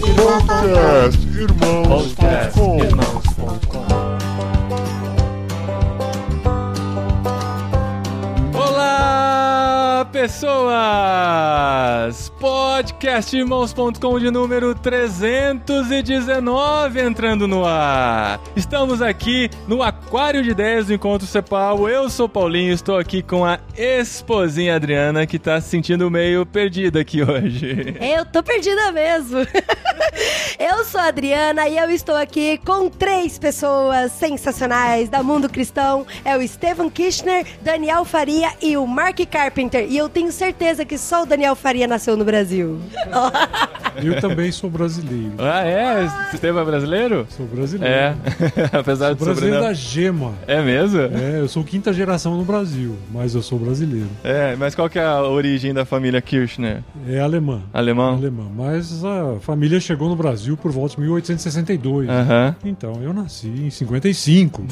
Podcast Podcast Irmãos.com Irmãos.com Olá, pessoas! Podcastirmãos.com de número 319 entrando no ar. Estamos aqui no Aquário de Ideias do Encontro Cepal. Eu sou Paulinho, estou aqui com a esposinha Adriana, que tá se sentindo meio perdida aqui hoje. Eu tô perdida mesmo. eu sou a Adriana e eu estou aqui com três pessoas sensacionais da mundo cristão. É o Estevam Kirchner, Daniel Faria e o Mark Carpenter. E eu tenho certeza que só o Daniel Faria nasceu no Brasil. Eu também sou brasileiro. Ah, é? É brasileiro? Sou brasileiro. É, apesar Sou de brasileiro sobrenome. da gema. É mesmo? É, eu sou quinta geração no Brasil, mas eu sou brasileiro. É, mas qual que é a origem da família Kirchner? É alemã. Alemão? Alemã. Mas a família chegou no Brasil por volta de 1862. Aham. Então, eu nasci em 55.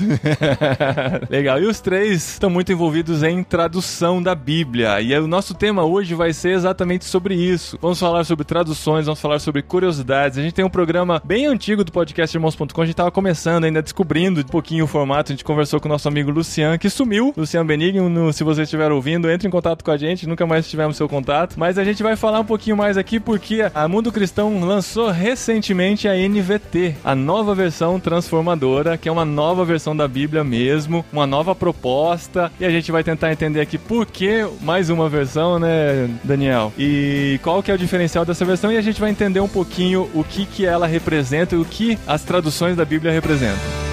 Legal. E os três estão muito envolvidos em tradução da Bíblia. E o nosso tema hoje vai ser exatamente sobre isso. Vamos falar sobre traduções, vamos falar sobre curiosidades. A gente tem um programa bem antigo do podcast Irmãos.com. A gente estava começando ainda, descobrindo um pouquinho o formato. A gente conversou com o nosso amigo Lucian, que sumiu. Lucian Benigno, no- se você estiver ouvindo, entre em contato com a gente. Nunca mais tivemos seu contato. Mas a gente vai falar um pouquinho mais aqui porque a Mundo Cristão lançou recentemente a NVT, a nova versão transformadora, que é uma nova versão da Bíblia mesmo, uma nova proposta. E a gente vai tentar entender aqui por que mais uma versão, né, Daniel? E qual que é o diferencial dessa versão e a gente vai entender um pouquinho o que que ela representa e o que as traduções da Bíblia representam.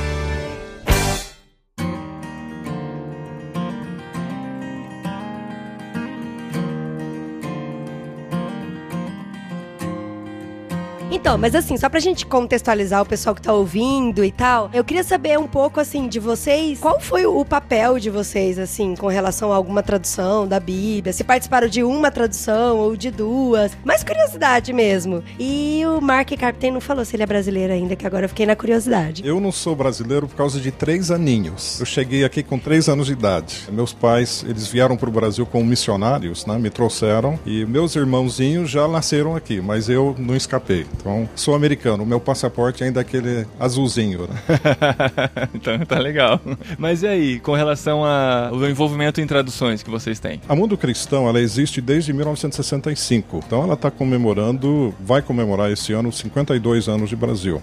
Então, mas assim, só pra gente contextualizar o pessoal que tá ouvindo e tal, eu queria saber um pouco, assim, de vocês, qual foi o papel de vocês, assim, com relação a alguma tradução da Bíblia? Se participaram de uma tradução ou de duas? Mais curiosidade mesmo. E o Mark Carpenter não falou se ele é brasileiro ainda, que agora eu fiquei na curiosidade. Eu não sou brasileiro por causa de três aninhos. Eu cheguei aqui com três anos de idade. Meus pais, eles vieram para o Brasil como missionários, né? Me trouxeram. E meus irmãozinhos já nasceram aqui, mas eu não escapei. Então, sou americano. O meu passaporte ainda é aquele azulzinho, né? então tá legal. Mas e aí, com relação ao envolvimento em traduções que vocês têm? A Mundo Cristão, ela existe desde 1965. Então ela está comemorando, vai comemorar esse ano 52 anos de Brasil.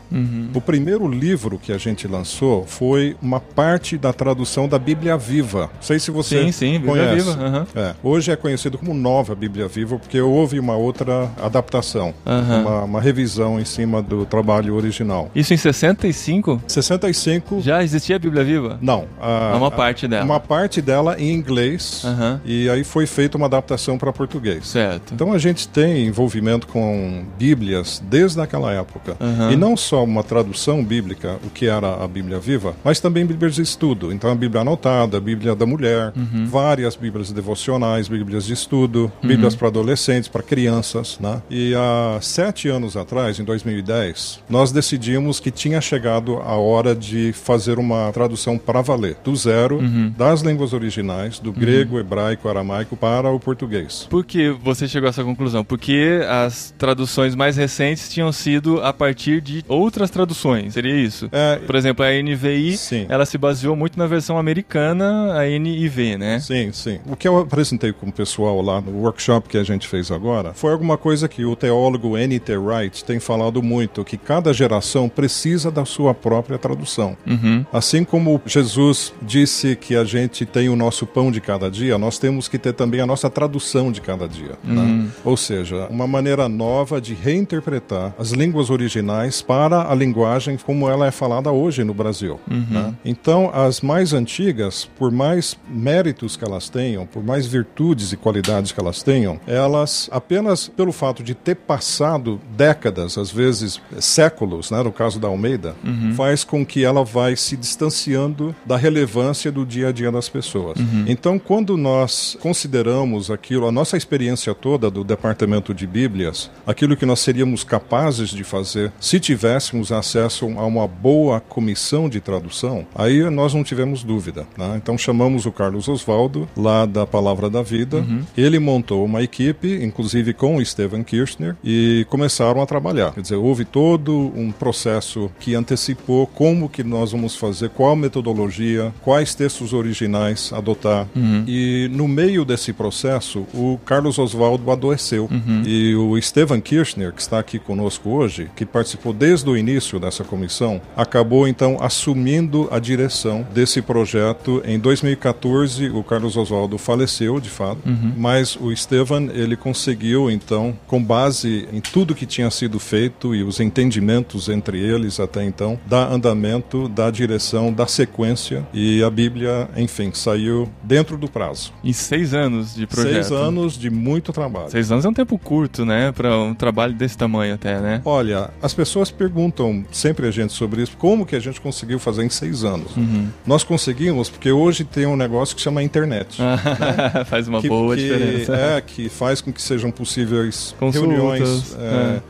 O primeiro livro que a gente lançou foi uma parte da tradução da Bíblia Viva. Não sei se você Sim, sim, Bíblia conhece. Viva, aham. É. Hoje é conhecido como Nova Bíblia Viva porque houve uma outra adaptação, Aham. uma, uma revisão em cima do trabalho original. Isso em 65? 65 Já existia a Bíblia Viva? não, a- Uma parte dela. Uma parte dela em inglês Aham. e aí foi feita uma adaptação para português. Certo. Então a gente tem envolvimento com Bíblias desde aquela época. Aham. E não só uma tradução bíblica, o que era a Bíblia viva, mas também Bíblias de estudo. Então a Bíblia anotada, a Bíblia da mulher, Uhum. várias Bíblias devocionais, Bíblias de estudo, Bíblias Uhum. para adolescentes, para crianças. Né? E há sete anos atrás, em 2010, nós decidimos que tinha chegado a hora de fazer uma tradução para valer, do zero, Uhum. das línguas originais, do grego, hebraico, aramaico, para o português. Por que você chegou a essa conclusão? Porque as traduções mais recentes tinham sido a partir de outras traduções, seria isso? É, Por exemplo, a NVI, Sim. ela se baseou muito na versão americana, a NIV, né? Sim, sim. O que eu apresentei com o pessoal lá no workshop que a gente fez agora foi alguma coisa que o teólogo N.T. Wright tem falado muito, que cada geração precisa da sua própria tradução. Uhum. Assim como Jesus disse que a gente tem o nosso pão de cada dia, nós temos que ter também a nossa tradução de cada dia. né? Ou seja, uma maneira nova de reinterpretar as línguas originais para a linguagem como ela é falada hoje no Brasil. né? Então, as mais antigas, por mais méritos que elas tenham, por mais virtudes e qualidades que elas tenham, elas apenas pelo fato de ter passado décadas, às vezes séculos, né, no caso da Almeida, faz com que ela vai se distanciando da relevância do dia a dia das pessoas. Então, quando nós consideramos aquilo, a nossa experiência toda do departamento de Bíblias, aquilo que nós seríamos capazes de fazer se tivéssemos acesso a uma boa comissão de tradução, aí nós não tivemos dúvida. né? Então chamamos o Carlos Oswaldo, lá da Palavra da Vida. Ele montou uma equipe, inclusive com o Steven Kirchner, e começaram a trabalhar trabalhar. Quer dizer, houve todo um processo que antecipou como que nós vamos fazer, qual metodologia, quais textos originais adotar. Uhum. E no meio desse processo, o Carlos Oswaldo adoeceu. E o Stefan Kirchner, que está aqui conosco hoje, que participou desde o início dessa comissão, acabou então assumindo a direção desse projeto. Em 2014, o Carlos Oswaldo faleceu, de fato, mas o Stefan, ele conseguiu então, com base em tudo que tinha sido feito e os entendimentos entre eles até então, dar andamento, dar direção, dar sequência e a Bíblia, enfim, saiu dentro do prazo. Em seis anos de projeto. Seis anos de muito trabalho. Seis anos é um tempo curto, né? Pra um trabalho desse tamanho até, né? Olha, as pessoas perguntam sempre a gente sobre isso, como que a gente conseguiu fazer em seis anos? Uhum. Nós conseguimos porque hoje tem um negócio que chama internet. Faz uma que, boa que- diferença. É, que faz com que sejam possíveis Consultas, reuniões, é, é.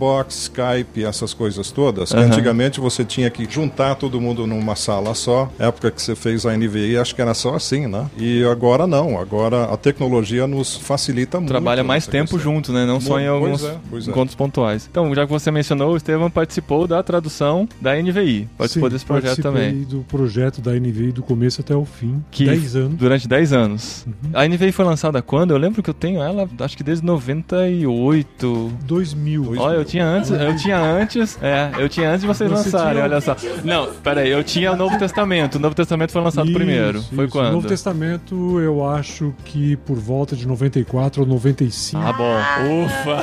Dropbox, Skype, essas coisas todas. Aham. Antigamente você tinha que juntar todo mundo numa sala só. Época que você fez a NVI, acho que era só assim, né? E agora não. Agora a tecnologia nos facilita muito. Trabalha mais nessa tempo questão. junto, né? Não só em Pois alguns é, pois é. encontros pontuais. Então, já que você mencionou, o Estevam participou da tradução da NVI. Participou Sim, desse projeto também. do projeto da NVI do começo até o fim. Que 10 anos. Durante 10 anos. Uhum. A NVI foi lançada quando? Eu lembro que eu tenho ela, acho que desde 98. 2000. Olha, eu tinha antes, eu tinha antes, é, eu tinha antes de vocês Você lançarem, tinha- olha só. Não, peraí, eu tinha o Novo Testamento. O Novo Testamento foi lançado Isso, primeiro. Foi isso. quando? O Novo Testamento, eu acho que por volta de 94 ou 95. Ah, bom. Ufa!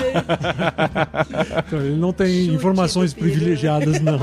Então, ele não tem Chute informações privilegiadas, não.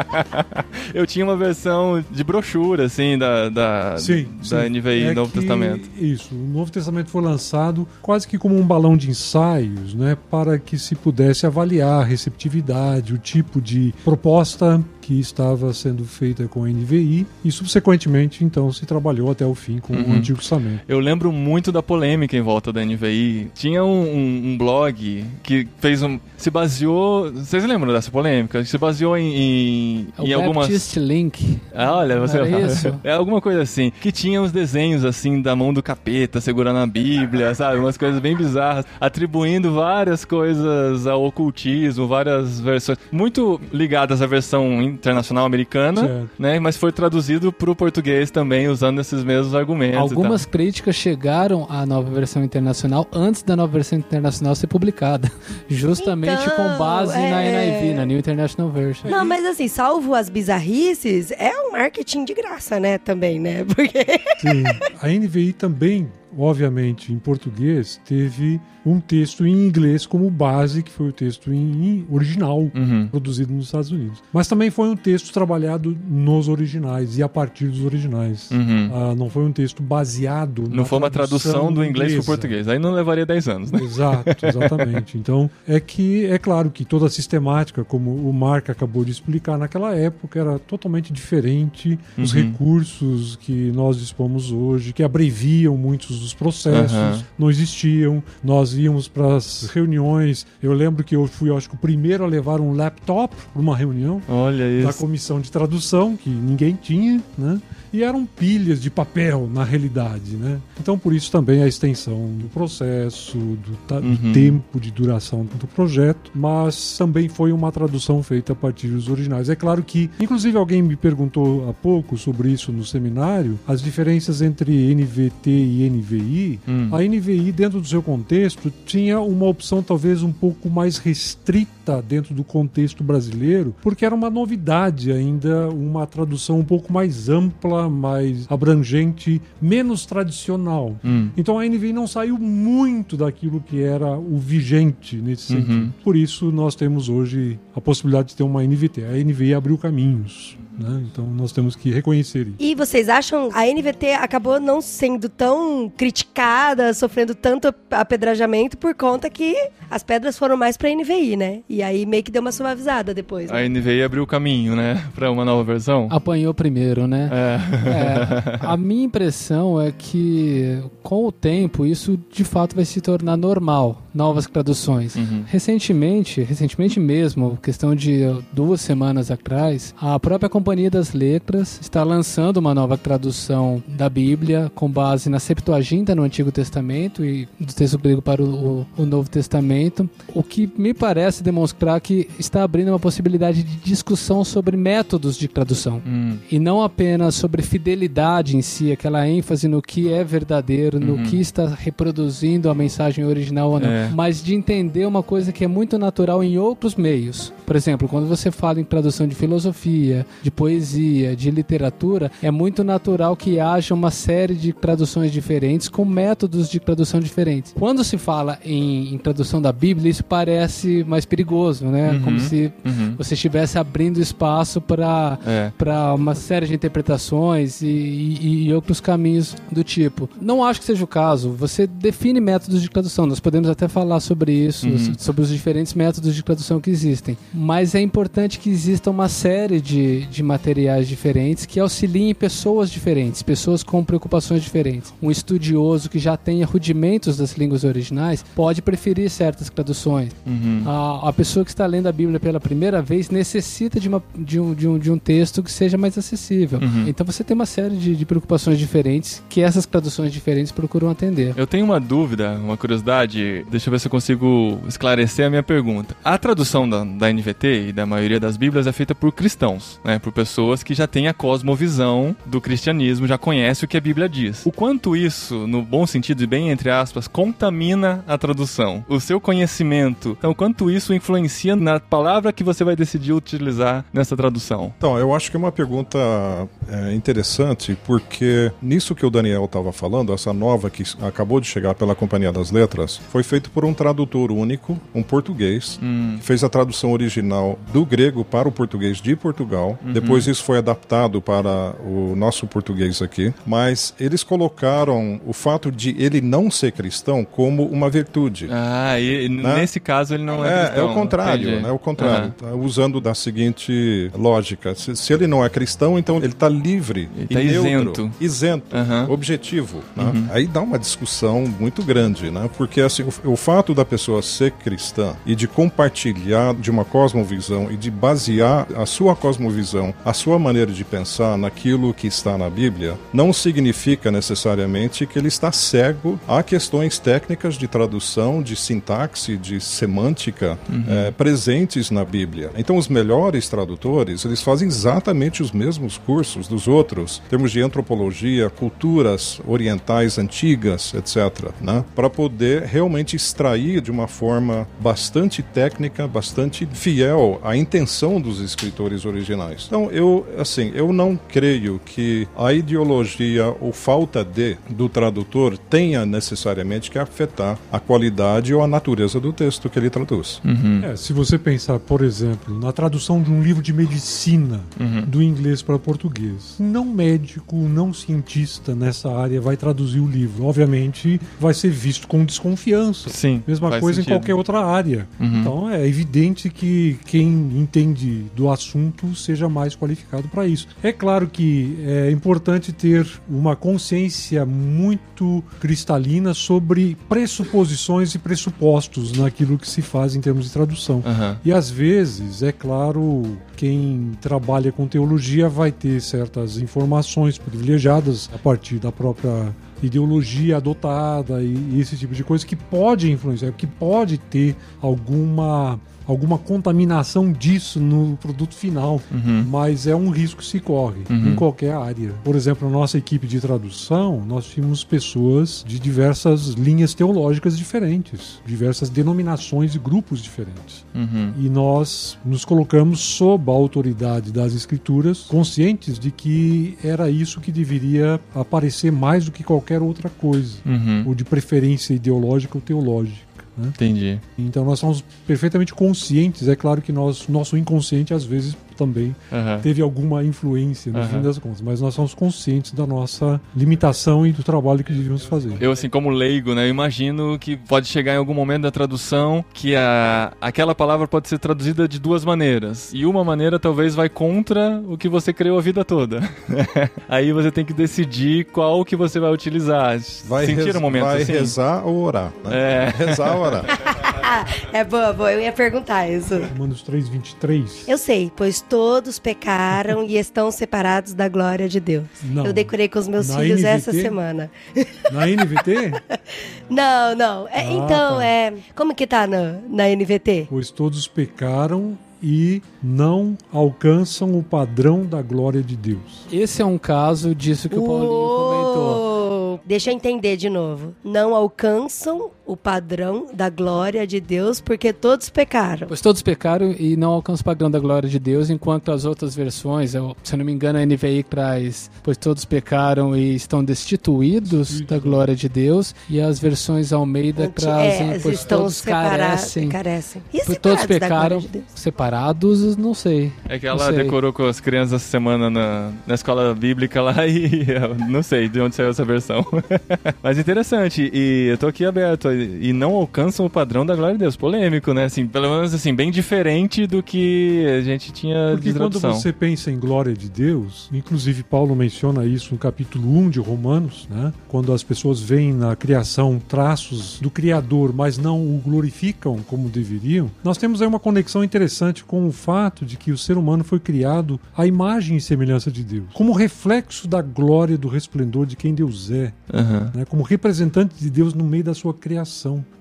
Eu tinha uma versão de brochura, assim, da, da, Sim, da sim. NVI, É Novo que- Testamento. Isso. O Novo Testamento foi lançado quase que como um balão de ensaios, né? Para que se pudesse avaliar a receptividade, o tipo de proposta que estava sendo feita com a NVI e, subsequentemente, então, se trabalhou até o fim com Uhum. o Antigo Testamento. Eu lembro muito da polêmica em volta da NVI. Tinha um, um- um blog que fez um. Se baseou. Vocês lembram dessa polêmica? Se baseou em, em, É o em algumas. Baptist Link. Ah, olha, você Era isso? É alguma coisa assim. Que tinha os desenhos assim da mão do capeta segurando a Bíblia, sabe? Umas coisas bem bizarras, atribuindo várias coisas ao ocultismo, várias versões muito ligadas à versão internacional americana, Certo. né? Mas foi traduzido para o português também usando esses mesmos argumentos. e Algumas tal. críticas chegaram à nova versão internacional antes da nova versão internacional ser publicada. Justamente Então, com base na é. NIV, na New International Version. Não, mas assim, salvo as bizarrices, é um marketing de graça, né? Também, né? Porque. Sim. A NVI também, obviamente, em português, teve um texto em inglês como base, que foi o texto em, em original, Uhum. produzido nos Estados Unidos. Mas também foi um texto trabalhado nos originais e a partir dos originais. Uhum. Ah, não foi um texto baseado Não na foi uma tradução do inglês para o português. Aí não levaria 10 anos, né? Exato, exatamente. Então, é que é claro que toda a sistemática, como o Mark acabou de explicar naquela época, era totalmente diferente. Os Uhum. recursos que nós dispomos hoje, que abreviam muitos dos processos, Aham. não existiam. Nós íamos para as reuniões. Eu lembro que eu fui, eu acho que o primeiro a levar um laptop para uma reunião Olha da isso. comissão de tradução, que ninguém tinha, né? E eram pilhas de papel, na realidade, né? Então, por isso também a extensão do processo, do, ta- do Uhum. tempo de duração do projeto, mas também foi uma tradução feita a partir dos originais. É claro que, inclusive alguém me perguntou há pouco sobre isso no seminário, as diferenças entre NVT e NVI. Hum. A NVI, dentro do seu contexto, tinha uma opção talvez um pouco mais restrita dentro do contexto brasileiro, porque era uma novidade ainda, uma tradução um pouco mais ampla, mais abrangente, menos tradicional. Hum. Então a NVI não saiu muito daquilo que era o vigente nesse Uhum. sentido. Por isso nós temos hoje a possibilidade de ter uma NVT. A NVI abriu caminhos. Né? Então nós temos que reconhecer isso. E vocês acham a NVT acabou não sendo tão criticada, sofrendo tanto apedrejamento por conta que as pedras foram mais pra NVI, né? E aí meio que deu uma suavizada depois. né? A NVI abriu o caminho, né? Para uma nova versão. Apanhou primeiro, né? É. É, a minha impressão é que com o tempo isso de fato vai se tornar normal, novas traduções. Uhum. Recentemente, recentemente mesmo, questão de duas semanas atrás, a própria companhia Companhia das Letras está lançando uma nova tradução da Bíblia com base na Septuaginta no Antigo Testamento e do texto grego para o, o, o Novo Testamento, o que me parece demonstrar que está abrindo uma possibilidade de discussão sobre métodos de tradução Hum. e não apenas sobre fidelidade em si, aquela ênfase no que é verdadeiro, no Uhum. que está reproduzindo a mensagem original ou não, É. mas de entender uma coisa que é muito natural em outros meios. Por exemplo, quando você fala em tradução de filosofia, de poesia, de literatura, é muito natural que haja uma série de traduções diferentes com métodos de tradução diferentes. Quando se fala em, em tradução da Bíblia, isso parece mais perigoso, né? Uhum. Como se Uhum. você estivesse abrindo espaço para É. uma série de interpretações e, e- e outros caminhos do tipo. Não acho que seja o caso. Você define métodos de tradução. Nós podemos até falar sobre isso, Uhum. sobre os diferentes métodos de tradução que existem. Mas é importante que exista uma série de, de materiais diferentes que auxiliem pessoas diferentes, pessoas com preocupações diferentes. Um estudioso que já tenha rudimentos das línguas originais pode preferir certas traduções. Uhum. A, a pessoa que está lendo a Bíblia pela primeira vez necessita de, uma, de, um, de, um, de um texto que seja mais acessível. Uhum. Então você tem uma série de, de preocupações diferentes que essas traduções diferentes procuram atender. Eu tenho uma dúvida, uma curiosidade. Deixa eu ver se eu consigo esclarecer a minha pergunta. A tradução da, da NVT e da maioria das Bíblias é feita por cristãos, né? Por pessoas que já têm a cosmovisão do cristianismo, já conhecem o que a Bíblia diz. O quanto isso, no bom sentido e bem entre aspas, contamina a tradução? O seu conhecimento, então, o quanto isso influencia na palavra que você vai decidir utilizar nessa tradução? Então, eu acho que é uma pergunta é, interessante, porque nisso que o Daniel estava falando, essa nova que acabou de chegar pela Companhia das Letras, foi feito por um tradutor único, um português, Hum. que fez a tradução original do grego para o português de Portugal. Depois isso foi adaptado para o nosso português aqui. Mas eles colocaram o fato de ele não ser cristão como uma virtude. Ah, e Né? nesse caso ele não é, É, é cristão. o contrário, entendi. né? É o contrário. Aham. Tá Usando da seguinte lógica: se, se ele não é cristão, então ele está livre, Ele tá neutro, isento. isento, Aham. objetivo. né? Aí dá uma discussão muito grande, né? Porque assim, o, o fato da pessoa ser cristã e de compartilhar de uma cosmovisão e de basear a sua cosmovisão, a sua maneira de pensar naquilo que está na Bíblia, não significa necessariamente que ele está cego a questões técnicas de tradução, de sintaxe, de semântica eh, presentes na Bíblia. Então, os melhores tradutores, eles fazem exatamente os mesmos cursos dos outros, em termos de antropologia, culturas orientais antigas, etc., né? para poder realmente extrair de uma forma bastante técnica, bastante fiel à intenção dos escritores originais. Então, eu, assim, eu não creio que a ideologia ou falta de do tradutor tenha necessariamente que afetar a qualidade ou a natureza do texto que ele traduz. É, se você pensar, por exemplo, na tradução de um livro de medicina do inglês para português, não médico, não cientista nessa área vai traduzir o livro. Obviamente, vai ser visto com desconfiança. Sim. Mesma coisa sentido. em qualquer outra área. Então é evidente que quem entende do assunto seja mais qualificado para isso. É claro que é importante ter uma consciência muito cristalina sobre pressuposições e pressupostos naquilo que se faz em termos de tradução. Aham. E às vezes, é claro, quem trabalha com teologia vai ter certas informações privilegiadas a partir da própria ideologia adotada e, e esse tipo de coisa que pode influenciar, que pode ter alguma alguma contaminação disso no produto final, mas é um risco que se corre em qualquer área. Por exemplo, na nossa equipe de tradução, nós tínhamos pessoas de diversas linhas teológicas diferentes, diversas denominações e grupos diferentes. Uhum. E nós nos colocamos sob a autoridade das escrituras, conscientes de que era isso que deveria aparecer mais do que qualquer outra coisa, Uhum. ou de preferência ideológica ou teológica. Né? Entendi. Então nós somos perfeitamente conscientes. É claro que nós, nosso inconsciente às vezes também Aham. teve alguma influência no Aham. fim das contas, mas nós somos conscientes da nossa limitação e do trabalho que devíamos fazer. Eu, assim, como leigo, né, eu imagino que pode chegar em algum momento da tradução que a, aquela palavra pode ser traduzida de duas maneiras. E uma maneira talvez vai contra o que você criou a vida toda. Aí você tem que decidir qual que você vai utilizar. Vai, um momento vai assim? rezar ou orar. Né? É. Rezar ou orar. é boa, boa. Eu ia perguntar isso. Romanos 3, 23. Eu sei, pois todos pecaram e estão separados da glória de Deus. Não. Eu decorei com os meus Na filhos NVT? essa semana. Na NVT, Não, não. É, Ah, então, tá. é. Como que tá na, na NVT? pois todos pecaram e não alcançam o padrão da glória de Deus. Esse é um caso disso que o Paulinho comentou. Deixa eu entender de novo. Não alcançam o padrão da glória de Deus porque todos pecaram. Pois todos pecaram e não alcançam o padrão da glória de Deus, enquanto as outras versões, eu- se eu não me engano, a NVI traz, pois todos pecaram e estão destituídos da glória de Deus, e as versões Almeida Anti- trazem, é, pois estão todos carecem. carecem. E Pois todos pecaram, de Deus? separados, não sei. É que ela decorou com as crianças essa semana na, na escola bíblica lá e eu não sei de onde saiu essa versão. Mas interessante, e eu tô aqui aberto. E não alcançam o padrão da glória de Deus. Polêmico, né? Assim, pelo menos assim, bem diferente do que a gente tinha Porque de quando você pensa em glória de Deus, inclusive Paulo menciona isso no capítulo 1 de Romanos, né? quando as pessoas veem na criação traços do Criador, mas não o glorificam como deveriam, nós temos aí uma conexão interessante com o fato de que o ser humano foi criado à imagem e semelhança de Deus, como reflexo da glória e do resplendor de quem Deus é Aham. né, como representante de Deus no meio da sua criação.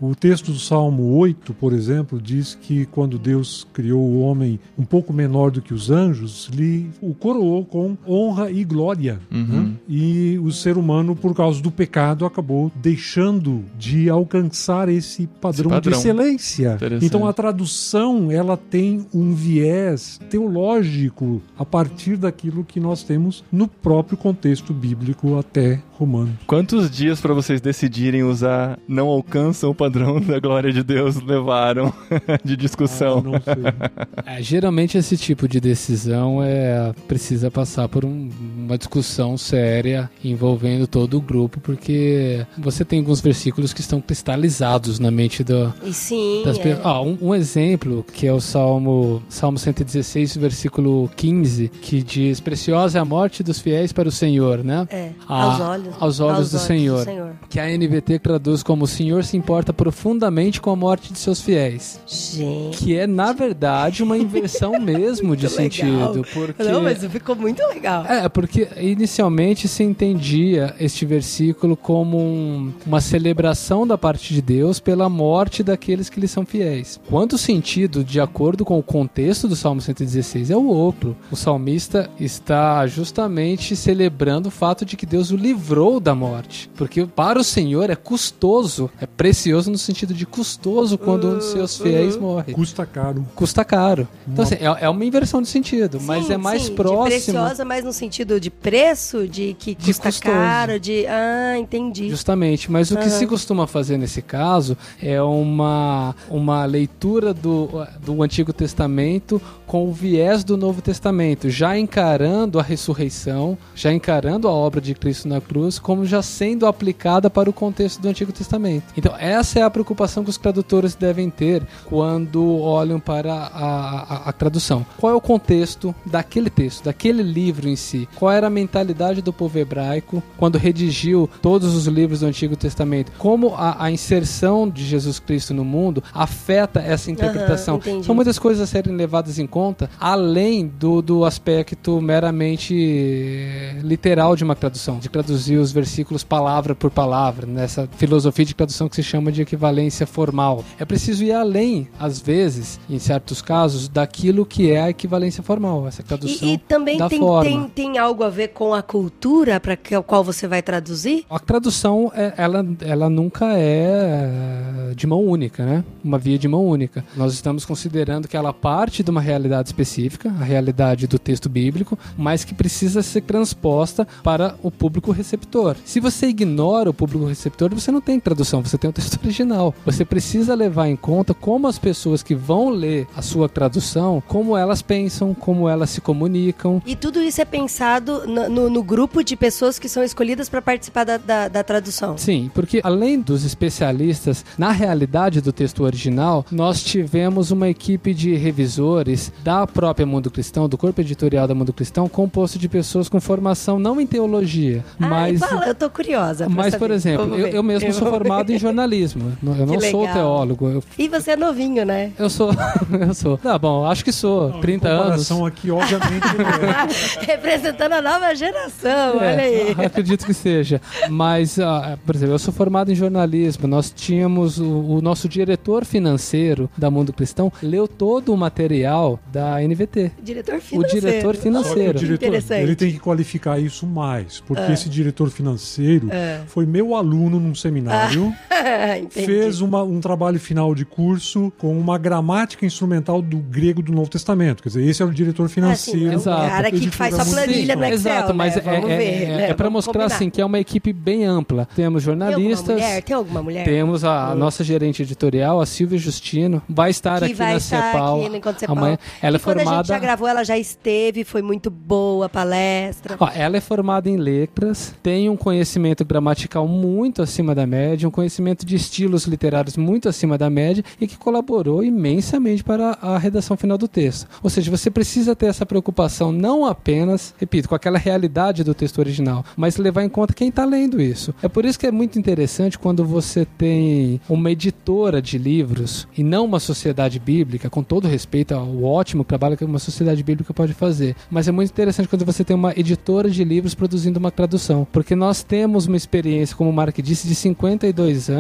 O texto do Salmo 8, por exemplo, diz que quando Deus criou o homem um pouco menor do que os anjos, lhe o coroou com honra e glória. né? E o ser humano, por causa do pecado, acabou deixando de alcançar esse padrão, padrão. de excelência. Então a tradução ela tem um viés teológico a partir daquilo que nós temos no próprio contexto bíblico até Romanos. Quantos dias pra vocês decidirem usar não alcançam o padrão da glória de Deus levaram de discussão? Ah, não sei. É, geralmente esse tipo de decisão é precisa passar por um- uma discussão séria envolvendo todo o grupo, porque você tem alguns versículos que estão cristalizados na mente do, E sim. das é. pessoas. Ah, um, um exemplo que é o Salmo, Salmo 116, versículo 15, que diz: Preciosa é a morte dos fiéis para o Senhor, né? É, Ah, aos olhos. aos olhos do Senhor. Que a NVT traduz como: O Senhor se importa profundamente com a morte de seus fiéis. Gente. Que é, na verdade, uma inversão mesmo de legal. sentido. Porque... Não, mas ficou muito legal. É, porque inicialmente se entendia este versículo como um- uma celebração da parte de Deus pela morte daqueles que lhe são fiéis. Quanto sentido, de acordo com o contexto do Salmo 116, é o outro. O salmista está justamente celebrando o fato de que Deus o livrou da morte. Porque para o Senhor é custoso, é precioso no sentido de custoso quando um dos seus fiéis morre. Custa caro. Custa caro. Então, assim, é, é uma inversão de sentido, mas Sim, é mais sim, De próximo. preciosa, mas no sentido de preço, de que De custa custoso. caro, de. Ah, entendi. Justamente, mas o que se costuma fazer nesse caso é uma, uma leitura do, do Antigo Testamento com o viés do Novo Testamento, já encarando a ressurreição, já encarando a obra de Cristo na cruz, como já sendo aplicada para o contexto do Antigo Testamento. Então, essa é a preocupação que os tradutores devem ter quando olham para a, a- a tradução. Qual é o contexto daquele texto, daquele livro em si? Qual era a mentalidade do povo hebraico quando redigiu todos os livros do Antigo Testamento? Como a, a inserção de Jesus Cristo no mundo afeta essa interpretação? entendi. São muitas coisas a serem levadas em conta, além do, do aspecto meramente eh, literal de uma tradução, de traduzir os versículos palavra por palavra, nessa filosofia de tradução que se chama de equivalência formal. É preciso ir além, às vezes, em certos casos, daquilo que é a equivalência formal, essa tradução E, e também da tem, forma. tem, tem algo a ver com a cultura para que qual você vai traduzir? A tradução, é- ela, ela nunca é de mão única, né? Uma via de mão única. Nós estamos considerando que ela parte de uma realidade específica, a realidade do texto bíblico, mas que precisa ser transposta para o público receptor. Se você ignora o público receptor, você não tem tradução, você tem o texto original. Você precisa levar em conta como as pessoas que vão ler a sua tradução, como elas pensam, como elas se comunicam, E tudo isso é pensado no, no- no grupo de pessoas que são escolhidas para participar da, da, da tradução. Sim, porque além dos especialistas, na realidade do texto original, nós tivemos uma equipe de revisores da própria Mundo Cristão, do corpo editorial da Mundo Cristão, composto de pessoas com formação não em teologia, Ai, mas fala, eu tô curiosa. mas, saber. por exemplo, eu, eu mesmo sou vou ver. formado em jornalismo. Eu não Que sou legal. teólogo. Eu, E você é novinho, né? eu sou. eu sou. Tá bom, acho que sou. 30 em anos. comparação aqui, obviamente, é. Representando a nova geração, olha É, aí. acredito que seja. Mas, ah, por exemplo, eu sou formado em jornalismo. Nós tínhamos o, o nosso diretor financeiro da Mundo Cristão leu todo o material da NVT. Diretor O financeiro. diretor Só que o financeiro. diretor, ele tem que qualificar isso mais, porque É. esse diretor financeiro É. foi meu aluno num seminário, Entendi. fez uma- um trabalho final de curso com uma gramática instrumental do grego do Novo Testamento. Quer dizer, esse é o diretor financeiro. é um Exato. cara que faz Mundo planilha no Excel, Exato, mas né? é, Vamos é, ver, é, né? é para mostrar combinar. assim que é uma equipe bem ampla. Temos Tem alguma jornalistas, mulher? Tem alguma mulher? temos a, a nossa gerente editorial, a Silvia Justino, vai estar que aqui vai na estar CEPAL aqui no Encontro Cepal. amanhã. Ela é e quando a gente formada já gravou, ela já esteve, foi muito boa a palestra. Ó, ela é formada em letras, tem um conhecimento gramatical muito acima da média, um conhecimento de estilos literários muito acima da média e que colaborou imensamente para a redação final do texto. Ou seja, você precisa ter essa preocupação não apenas, repito, com aquela realidade do texto original, mas levar em conta quem está lendo isso. É por isso que é muito interessante quando você tem uma editora de livros e não uma sociedade bíblica, com todo respeito ao ótimo trabalho que uma sociedade bíblica pode fazer. Mas é muito interessante quando você tem uma editora de livros produzindo uma tradução, porque nós temos uma experiência, como o Mark disse, de 52 anos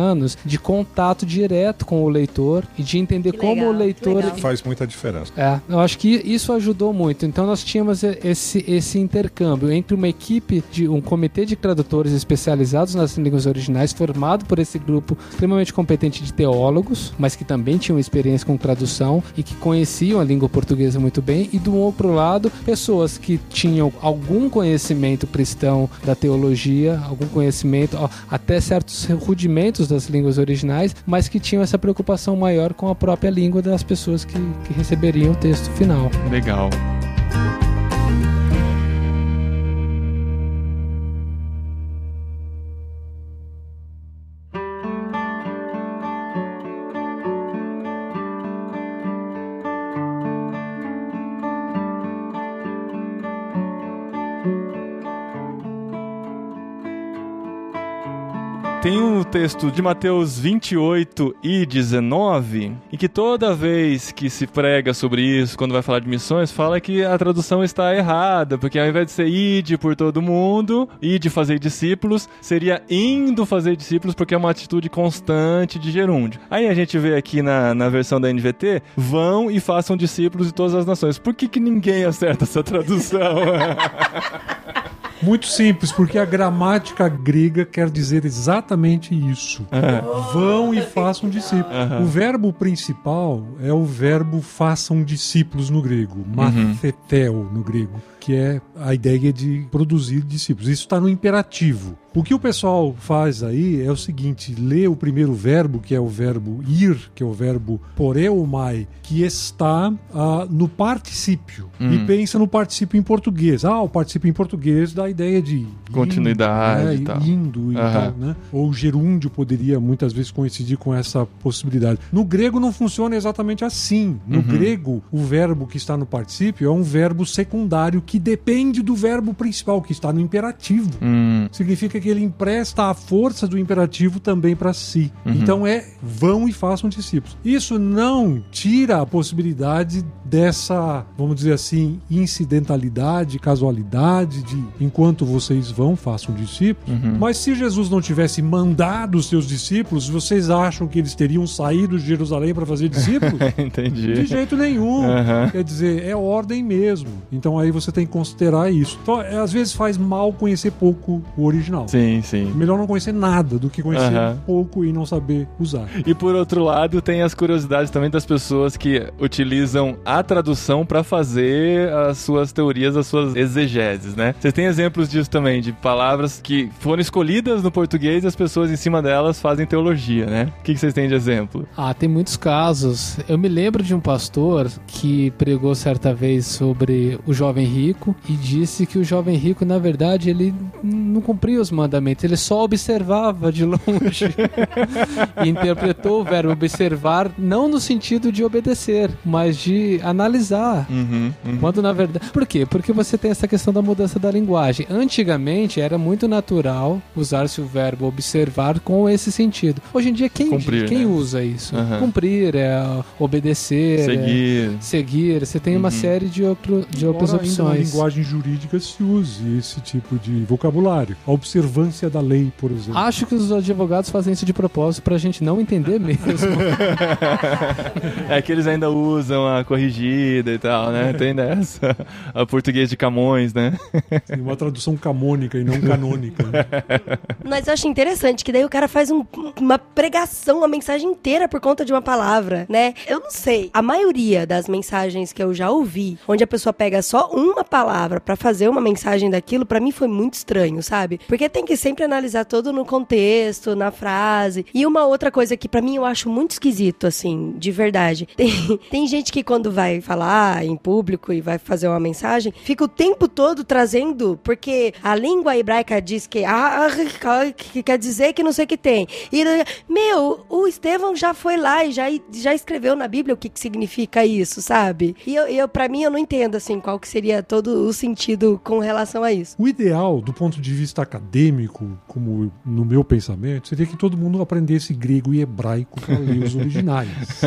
de contato direto com o leitor e de entender Que como legal, o leitor. Faz muita diferença. é, eu acho que isso ajudou muito. Então nós tínhamos esse, esse intercâmbio entre uma equipe de um comitê de tradutores especializados nas línguas originais, formado por esse grupo extremamente competente de teólogos, mas que também tinham experiência com tradução e que conheciam a língua portuguesa muito bem, e do outro lado, pessoas que tinham algum conhecimento cristão da teologia, algum conhecimento, até certos rudimentos das línguas originais, mas que tinham essa preocupação maior com a própria língua das pessoas que, que receberiam o texto final. Legal. Texto de Mateus 28 e 19, em que toda vez que se prega sobre isso, quando vai falar de missões, fala que a tradução está errada, porque ao invés de ser ide por todo mundo, ide fazer discípulos, seria indo fazer discípulos, porque é uma atitude constante de gerúndio. Aí a gente vê aqui na, na versão da NVT, vão e façam discípulos de todas as nações. Por que, que ninguém acerta essa tradução? Muito simples, porque a gramática grega quer dizer exatamente isso. Vão e façam discípulos. O verbo principal é o verbo façam discípulos no grego, mathetel no grego, que é a ideia de produzir discípulos. Isso está no imperativo. O que o pessoal faz aí é o seguinte: lê o primeiro verbo, que é o verbo ir, que é o verbo poreomai, que está ah, no particípio. E pensa no particípio em português. Ah, o particípio em português dá a ideia de indo, Continuidade né, e tal. indo Aham. tal, né? Ou gerúndio poderia muitas vezes coincidir com essa possibilidade. No grego não funciona exatamente assim. No grego, o verbo que está no particípio é um verbo secundário que depende do verbo principal, que está no imperativo. hum, Significa que ele empresta a força do imperativo também para si. Então é vão e façam discípulos. Isso não tira a possibilidade dessa, vamos dizer assim, incidentalidade, casualidade de enquanto vocês vão, façam discípulos. Mas se Jesus não tivesse mandado os seus discípulos, vocês acham que eles teriam saído de Jerusalém para fazer discípulos? De entendi. jeito nenhum. Aham. Quer dizer, é ordem mesmo. Então aí você tem que considerar isso. Então, é, às vezes faz mal conhecer pouco o original. Sim, sim. Melhor não conhecer nada do que conhecer Aham. pouco e não saber usar. E por outro lado, tem as curiosidades também das pessoas que utilizam a tradução para fazer as suas teorias, as suas exegeses, né? Vocês têm exemplos disso também, de palavras que foram escolhidas no português e as pessoas em cima delas fazem teologia, né? O que que vocês têm de exemplo? Ah, tem muitos casos. Eu me lembro de um pastor que pregou certa vez sobre o jovem rico e disse que o jovem rico, na verdade, ele não cumpria os mandamentos, ele só observava de longe. e interpretou o verbo observar não no sentido de obedecer, mas de analisar. Uhum, uhum. Quando na verdade. Por quê? Porque você tem essa questão da mudança da linguagem. Antigamente era muito natural usar-se o verbo observar com esse sentido. Hoje em dia, quem, Cumprir, quem né? usa isso? Aham. Cumprir, é obedecer. é Seguir. seguir. Você tem uma Uhum. série de, outro, de outras Embora ainda na opções. linguagem jurídica se use esse tipo de vocabulário. A observância da lei, por exemplo. Acho que os advogados fazem isso de propósito pra gente não entender mesmo. É que eles ainda usam a corrigida e tal, né? Tem dessa. A português de Camões, né? Tem uma tradução camônica e não canônica. né? Mas eu acho interessante que daí o cara faz um- uma pregação, uma mensagem inteira por conta de uma palavra, né? Eu não sei. A maioria das mensagens que eu já ouvi, onde a pessoa pega só uma palavra pra fazer uma mensagem daquilo, pra mim foi muito estranho, sabe? Porque tem que sempre analisar todo no contexto, na frase. E uma outra coisa que pra mim eu acho muito esquisito, assim, de verdade. Tem, tem gente que quando vai falar em público e vai fazer uma mensagem, fica o tempo todo trazendo, porque a língua hebraica diz que, ah, ah, que quer dizer que não sei o que tem. E, meu, o Estevão já foi lá e já, já escreveu na Bíblia o que, que significa isso, sabe? E eu, eu, pra mim, eu não entendo, assim, qual que seria todo o sentido com relação a isso. O ideal, do ponto de vista acadêmico, como no meu pensamento, seria que todo mundo aprendesse grego e hebraico para ler os originais.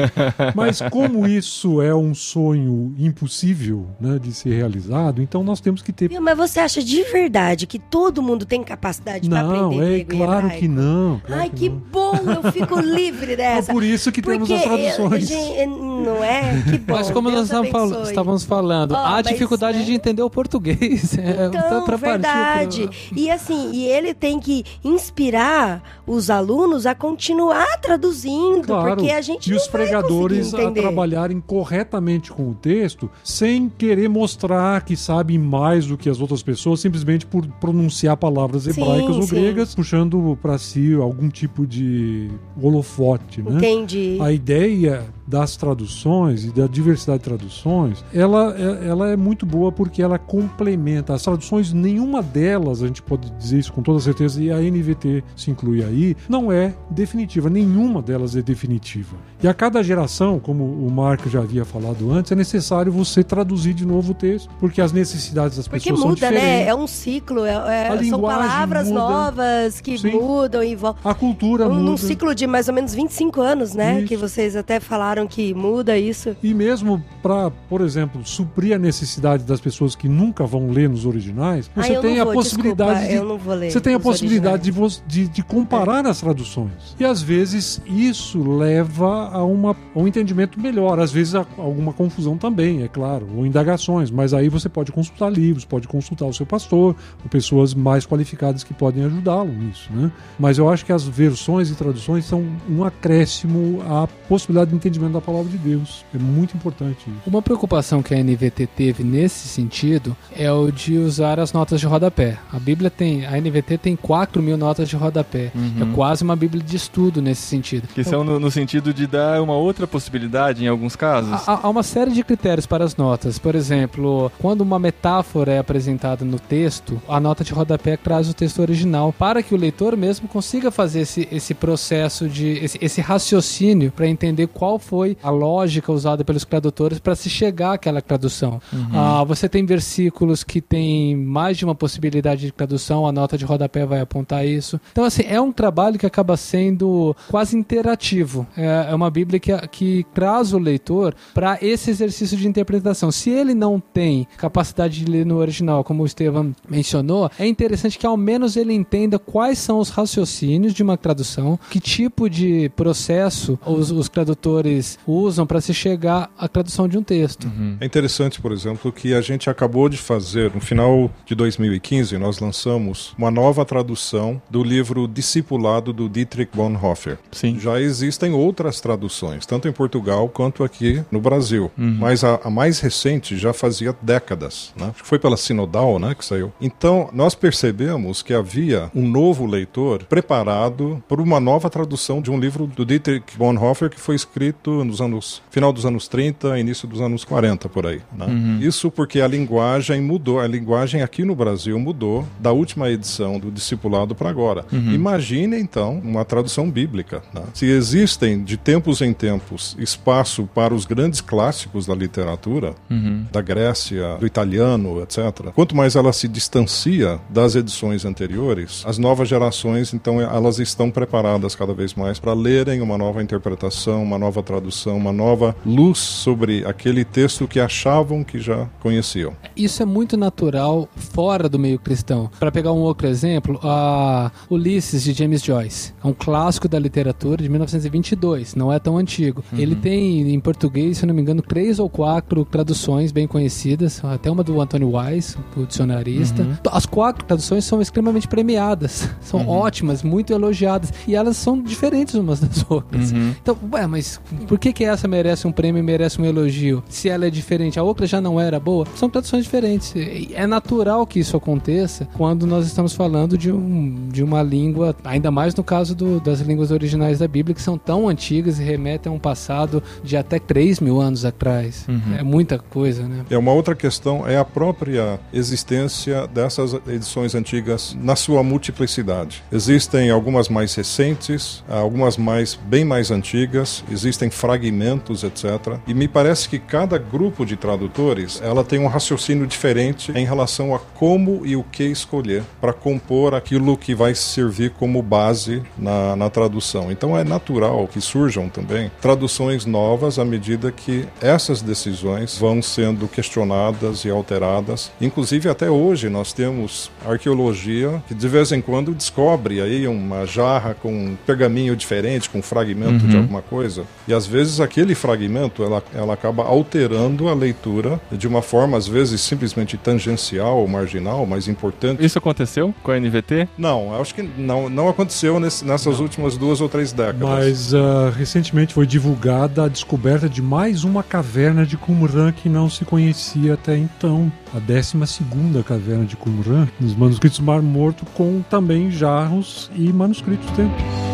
Mas como isso é um sonho impossível né, de ser realizado, então nós temos que ter. Mas você acha de verdade que todo mundo tem capacidade pra Não, aprender é grego e claro hebraico? que não. claro Ai, que não. bom, eu fico livre É dessa. por isso que temos as traduções. gente, não é? Que bom. Mas como Deus nós fal- estávamos falando, Ó, há dificuldade né? de entender o português. É, Então, pra partir verdade. pro- E assim, e ele tem que inspirar os alunos a continuar traduzindo, Claro, porque a gente e não os vai pregadores a trabalharem corretamente com o texto, sem querer mostrar que sabem mais do que as outras pessoas, simplesmente por pronunciar palavras Sim, hebraicas ou sim. gregas, puxando para si algum tipo de holofote, né? Entendi. A ideia das traduções e da diversidade de traduções, ela, é- ela é muito boa porque ela complementa. As traduções, nenhuma delas, a gente pode dizer isso com toda certeza, e a NVT se inclui aí, não é definitiva. Nenhuma delas é definitiva. E a cada geração, como o Marco já havia falado antes, é necessário você traduzir de novo o texto, porque as necessidades das Porque pessoas são muda, né? diferentes. É um ciclo, é- é- são palavras muda. novas que Sim. mudam e voltam. A cultura Um, num muda. ciclo de mais ou menos 25 anos, né? Isso. Que vocês até falaram que muda isso. E mesmo para, por exemplo, suprir a necessidade das pessoas que nunca vão ler nos originais, Ah, você tem a vou, possibilidade desculpa, de eu não vou ler você tem a os possibilidade de, de, comparar as traduções. E às vezes isso leva a, uma, a um entendimento melhor. Às vezes a alguma confusão também, é claro, ou indagações. Mas aí você pode consultar livros, pode consultar o seu pastor, ou pessoas mais qualificadas que podem ajudá-lo nisso. Né? Mas eu acho que as versões e traduções são um acréscimo à possibilidade de entendimento da palavra de Deus. É muito importante isso. Uma preocupação que a NVT teve nesse sentido é o de usar as notas de rodapé. A Bíblia tem, a NVT tem 4 mil notas de rodapé. É quase uma Bíblia de estudo nesse sentido. Que são no, no sentido de dar uma outra possibilidade em alguns casos. Há, há uma série de critérios para as notas. Por exemplo, quando uma metáfora é apresentada no texto, a nota de rodapé traz o texto original para que o leitor mesmo consiga fazer esse, esse processo de esse, esse raciocínio para entender qual foi a lógica usada pelos tradutores para se chegar àquela tradução. Ah, você tem versículos que tem mais de uma possibilidade de tradução, a nota de rodapé vai apontar isso. Então, assim, é um trabalho que acaba sendo quase interativo. É, é uma Bíblia que, que traz o leitor para esse exercício de interpretação. Se ele não tem capacidade de ler no original, como o Estevam mencionou, é interessante que ao menos ele entenda quais são os raciocínios de uma tradução, que tipo de processo os, os tradutores usam para se chegar à tradução de um texto. É interessante, por exemplo, que a gente acabou de fazer, no final de 2015, nós lançamos uma nova tradução do livro Discipulado do Dietrich Bonhoeffer. Sim. Já existem outras traduções, tanto em Portugal quanto aqui no Brasil. Mas a, a mais recente já fazia décadas, né? Acho que foi pela Sinodal, né, que saiu. Então, nós percebemos que havia um novo leitor preparado por uma nova tradução de um livro do Dietrich Bonhoeffer que foi escrito muito nos anos final dos anos 30, início dos anos 40 por aí. Né? Uhum. Isso porque a linguagem mudou, a linguagem aqui no Brasil mudou da última edição do Discipulado para agora. Uhum. Imagine então uma tradução bíblica. Né? Se existem de tempos em tempos espaço para os grandes clássicos da literatura, uhum. da Grécia, do italiano, etc. Quanto mais ela se distancia das edições anteriores, as novas gerações então elas estão preparadas cada vez mais para lerem uma nova interpretação, uma nova tradução, uma nova luz sobre aquele texto que achavam que já conheciam. Isso é muito natural fora do meio cristão. Para pegar um outro exemplo, a Ulisses de James Joyce, é um clássico da literatura de 1922, não é tão antigo. Uhum. Ele tem em português, se não me engano, três ou quatro traduções bem conhecidas, até uma do Antônio Wise, o dicionarista. Uhum. As quatro traduções são extremamente premiadas, são uhum. ótimas, muito elogiadas e elas são diferentes umas das outras. Uhum. Então, ué, mas por que que essa merece um prêmio e merece um elogio? Se ela é diferente, a outra já não era boa? São traduções diferentes. É natural que isso aconteça quando nós estamos falando de, um, de uma língua, ainda mais no caso do, das línguas originais da Bíblia, que são tão antigas e remetem a um passado de até 3 mil anos atrás. Uhum. É muita coisa, né? É uma outra questão, é a própria existência dessas edições antigas na sua multiplicidade. Existem algumas mais recentes, algumas mais bem mais antigas, existem fragmentos, etc. E me parece que cada grupo de tradutores, ela tem um raciocínio diferente em relação a como e o que escolher para compor aquilo que vai servir como base na, na tradução. Então é natural que surjam também traduções novas à medida que essas decisões vão sendo questionadas e alteradas. Inclusive até hoje nós temos arqueologia que de vez em quando descobre aí uma jarra com um pergaminho diferente, com um fragmento uhum. de alguma coisa. E às vezes aquele fragmento ela, ela acaba alterando a leitura de uma forma às vezes simplesmente tangencial ou marginal, mas importante. Isso aconteceu com a NVT? Não, acho que não, não aconteceu nesse, nessas não. últimas duas ou três décadas. Mas uh, recentemente foi divulgada a descoberta de mais uma caverna de Qumran que não se conhecia até então. A 12 segunda caverna de Qumran, nos manuscritos Mar Morto, com também jarros e manuscritos templos.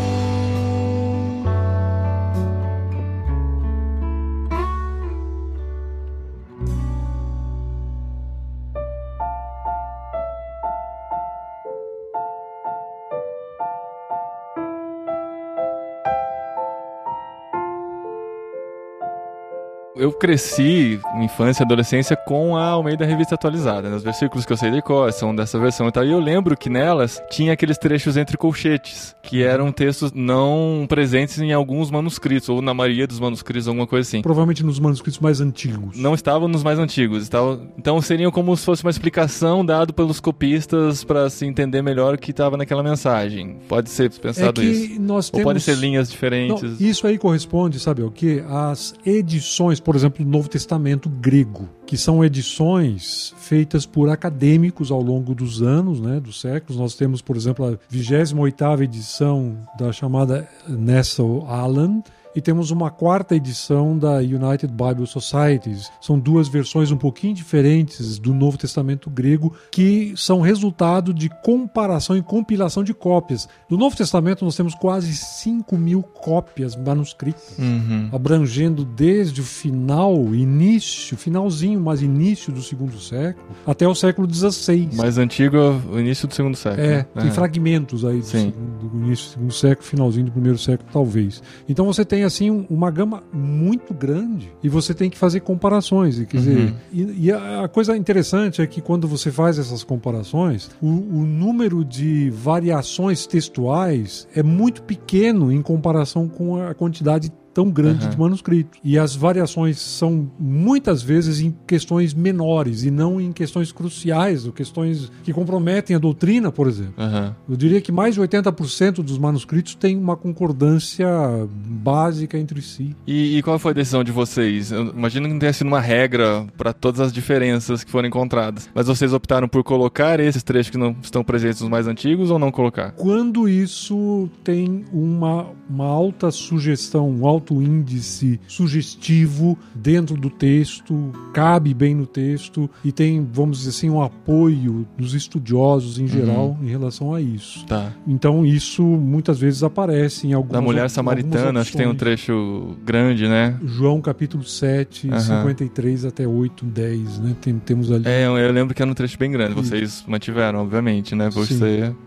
Eu cresci, infância e adolescência, com a Almeida Revista Atualizada. Né? Os versículos que eu sei de cor são dessa versão e tal. E eu lembro que nelas tinha aqueles trechos entre colchetes, que eram textos não presentes em alguns manuscritos, ou na maioria dos manuscritos, alguma coisa assim. Provavelmente nos manuscritos mais antigos. Não estavam nos mais antigos. Estavam... Então seriam como se fosse uma explicação dada pelos copistas para se entender melhor o que estava naquela mensagem. Pode ser pensado é isso. Temos... Ou pode ser linhas diferentes. Não, isso aí corresponde, sabe o que? As edições por exemplo, do Novo Testamento grego, que são edições feitas por acadêmicos ao longo dos anos, né, dos séculos. Nós temos, por exemplo, a 28ª edição da chamada Nessel Allen, e temos uma quarta edição da United Bible Societies. São duas versões um pouquinho diferentes do Novo Testamento grego que são resultado de comparação e compilação de cópias. Do Novo Testamento nós temos quase 5 mil cópias manuscritas, uhum. abrangendo desde o final, início, finalzinho, mas início do segundo século, até o século XVI. Mais antigo, o início do segundo século. É, tem é. fragmentos aí do, segundo, do início do segundo século, finalzinho do primeiro século, talvez. Então você tem assim uma gama muito grande e você tem que fazer comparações. Quer dizer, uhum. e, e, a coisa interessante é que quando você faz essas comparações, o, o número de variações textuais é muito pequeno em comparação com a quantidade tão grande uhum. de manuscrito. E as variações são muitas vezes em questões menores e não em questões cruciais, ou questões que comprometem a doutrina, por exemplo. Uhum. Eu diria que mais de 80% dos manuscritos têm uma concordância básica entre si. E, e qual foi a decisão de vocês? Eu imagino que não tenha sido uma regra para todas as diferenças que foram encontradas, mas vocês optaram por colocar esses trechos que não estão presentes nos mais antigos ou não colocar? Quando isso tem uma, uma alta sugestão, um alto alto índice sugestivo dentro do texto, cabe bem no texto e tem, vamos dizer assim, um apoio dos estudiosos em geral em relação a isso. Tá. Então isso muitas vezes aparece em algumas Da mulher samaritana, acho que tem um trecho grande, né? João capítulo 7, Aham. 53 até 8, 10, né? Tem- temos ali. É, eu lembro que era um trecho bem grande. Vocês mantiveram, obviamente, né?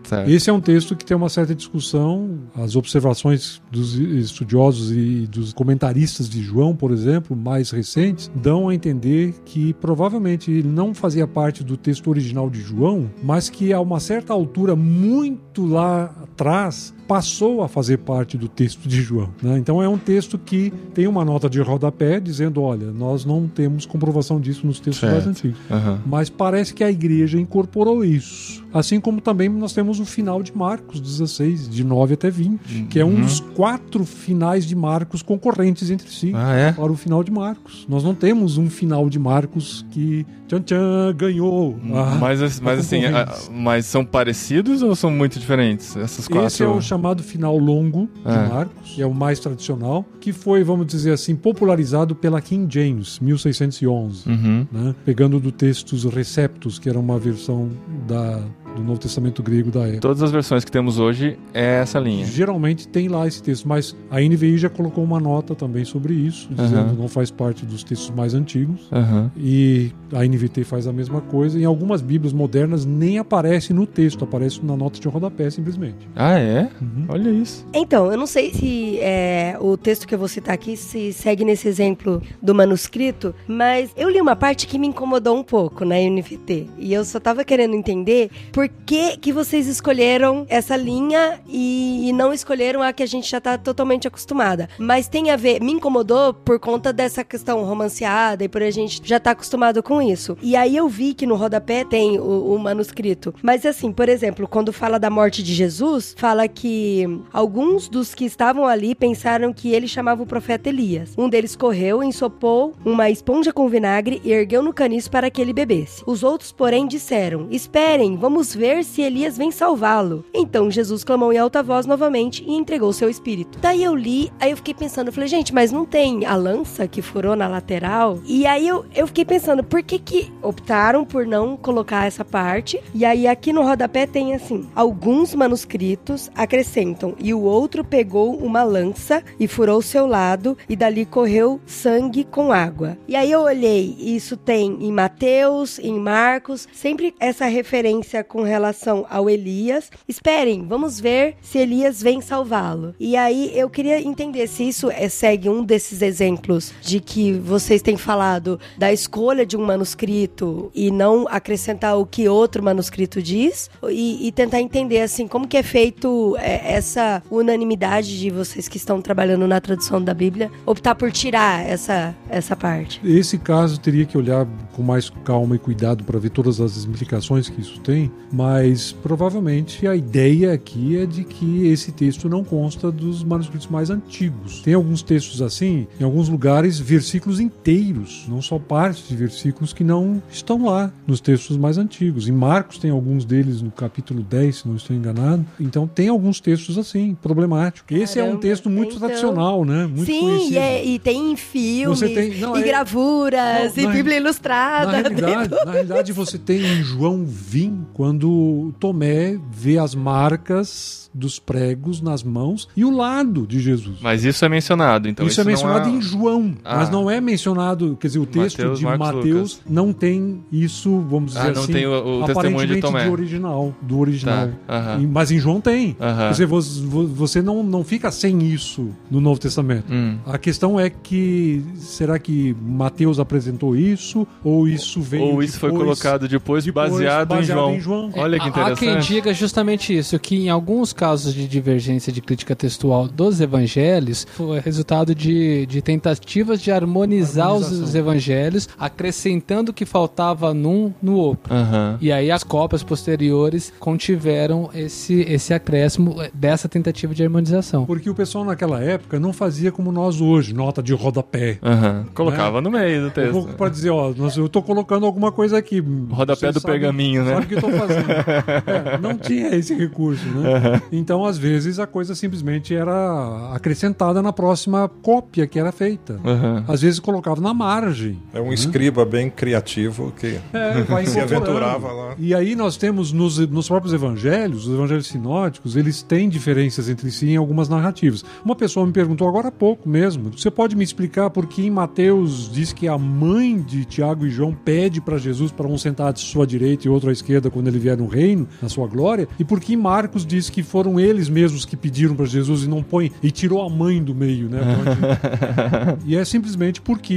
Certo. Esse é um texto que tem uma certa discussão. As observações dos estudiosos e dos comentaristas de João, por exemplo, mais recentes, dão a entender que provavelmente ele não fazia parte do texto original de João, mas que a uma certa altura, muito lá atrás, passou a fazer parte do texto de João. né? Então é um texto que tem uma nota de rodapé dizendo: olha, nós não temos comprovação disso nos textos Certo. mais antigos. Aham. Mas parece que a igreja incorporou isso. Assim como também nós temos o final de Marcos 16, de 9 até 20, que é um dos quatro finais de Marcos concorrentes entre si. Ah, é? Para o final de Marcos. Nós não temos um final de Marcos que tchan tchan ganhou. Ah, mas mas assim, mas são parecidos ou são muito diferentes? Essas quatro. Esse é o chamado final longo de É. Marcos, que é o mais tradicional, que foi, vamos dizer assim, popularizado pela King James, 1611. Uhum. né? pegando do textos Receptus, que era uma versão da, do Novo Testamento grego da época. Todas as versões que temos hoje é essa linha. Geralmente tem lá esse texto, mas a NVI já colocou uma nota também sobre isso, dizendo Aham. que não faz parte dos textos mais antigos. Aham. E a NVT faz a mesma coisa. Em algumas Bíblias modernas nem aparece no texto, aparece na nota de rodapé simplesmente. Ah, é? Uhum. Olha isso. Então, eu não sei se é, o texto que eu vou citar aqui se segue nesse exemplo do manuscrito, mas eu li uma parte que me incomodou um pouco na NVT. E eu só tava querendo entender por que, que vocês escolheram essa linha e, e não escolheram a que a gente já tá totalmente acostumada. Mas tem a ver, me incomodou por conta dessa questão romanceada e por a gente já tá acostumado com isso. E aí eu vi que no rodapé tem o, o manuscrito. Mas assim, por exemplo, quando fala da morte de Jesus, fala que alguns dos que estavam ali pensaram que ele chamava o profeta Elias. Um deles correu, ensopou uma esponja com vinagre e ergueu no caniço para que ele bebesse. Os outros, porém, disseram: Esperem, vamos ver se Elias vem salvá-lo. Então Jesus clamou em alta voz novamente e entregou seu espírito. Daí eu li, aí eu fiquei pensando, eu falei, gente, mas não tem a lança que furou na lateral? E aí eu, eu fiquei pensando, por que que optaram por não colocar essa parte? E aí aqui no rodapé tem assim, alguns manuscritos acrescentam, e o outro pegou uma lança e furou seu lado, e dali correu sangue com água. E aí eu olhei, isso tem em Mateus, em Marcos, sempre essa referência com relação ao Elias. Esperem, vamos ver se Elias vem salvá-lo. E aí eu queria entender se isso é, segue um desses exemplos de que vocês têm falado da escolha de um manuscrito e não acrescentar o que outro manuscrito diz e, e tentar entender assim como que é feito é, essa unanimidade de vocês que estão trabalhando na tradução da Bíblia optar por tirar essa essa parte. Esse caso teria que olhar com mais calma e cuidado para ver todas as implicações que isso tem, mas provavelmente a ideia aqui é de que esse texto não consta dos manuscritos mais antigos. Tem alguns textos assim, em alguns lugares, versículos inteiros, não só partes de versículos que não estão lá nos textos mais antigos. Em Marcos tem alguns deles no capítulo 10, se não estou enganado. Então tem alguns textos assim, problemáticos. Esse é um Caramba, texto muito então- tradicional, né? Muito Sim, conhecido. e, é- e tem filmes, tem- não, e é- gravuras, Não, e na- Bíblia Ilustrada. Na realidade, na realidade, você tem em João 20, quando Tomé vê as marcas dos pregos nas mãos e o lado de Jesus. Mas isso é mencionado, então. isso, é não mencionado em João, Ah. mas não é mencionado, quer dizer, o texto Mateus, de Marcos, Mateus Lucas. não tem isso, vamos dizer Ah, não assim, tem o- o testemunho de aparentemente Tomé. do original, do original. Tá, Mas em João tem. Aham. Quer dizer, você, você não, não fica sem isso no Novo Testamento. Hum. A questão é que será que Mateus apresentou isso ou isso veio Ou isso foi depois- colocado depois, depois baseado, em João. Olha que Há- Há quem interessante. diga justamente isso, que em alguns casos de divergência de crítica textual dos evangelhos foi resultado de, de tentativas de harmonizar os, evangelhos, acrescentando o que faltava num no outro. Aham. E aí as cópias posteriores contiveram esse, esse acréscimo dessa tentativa de harmonização. Porque o pessoal naquela época não fazia como nós hoje, nota de rodapé. Aham. Colocava no meio do texto. para dizer, ó, nós- eu tô colocando alguma coisa aqui. Rodapé do sabem- pergaminho, né? Sabe o que eu tô fazendo? É, não tinha esse recurso, né? Então, às vezes, a coisa simplesmente era acrescentada na próxima cópia que era feita. Uhum. Às vezes colocava na margem. É um escriba bem criativo que É, se aventurava lá. E aí nós temos nos, nos próprios evangelhos, os evangelhos sinóticos, eles têm diferenças entre si em algumas narrativas. Uma pessoa me perguntou agora há pouco mesmo, você pode me explicar por que em Mateus diz que a mãe de Tiago e João pede para Jesus para um sentar à sua direita e outro à esquerda quando ele vier no reino, na sua glória, e por que em Marcos diz que foram eles mesmos que pediram para Jesus e não põe e tirou a mãe do meio, né? E é simplesmente porque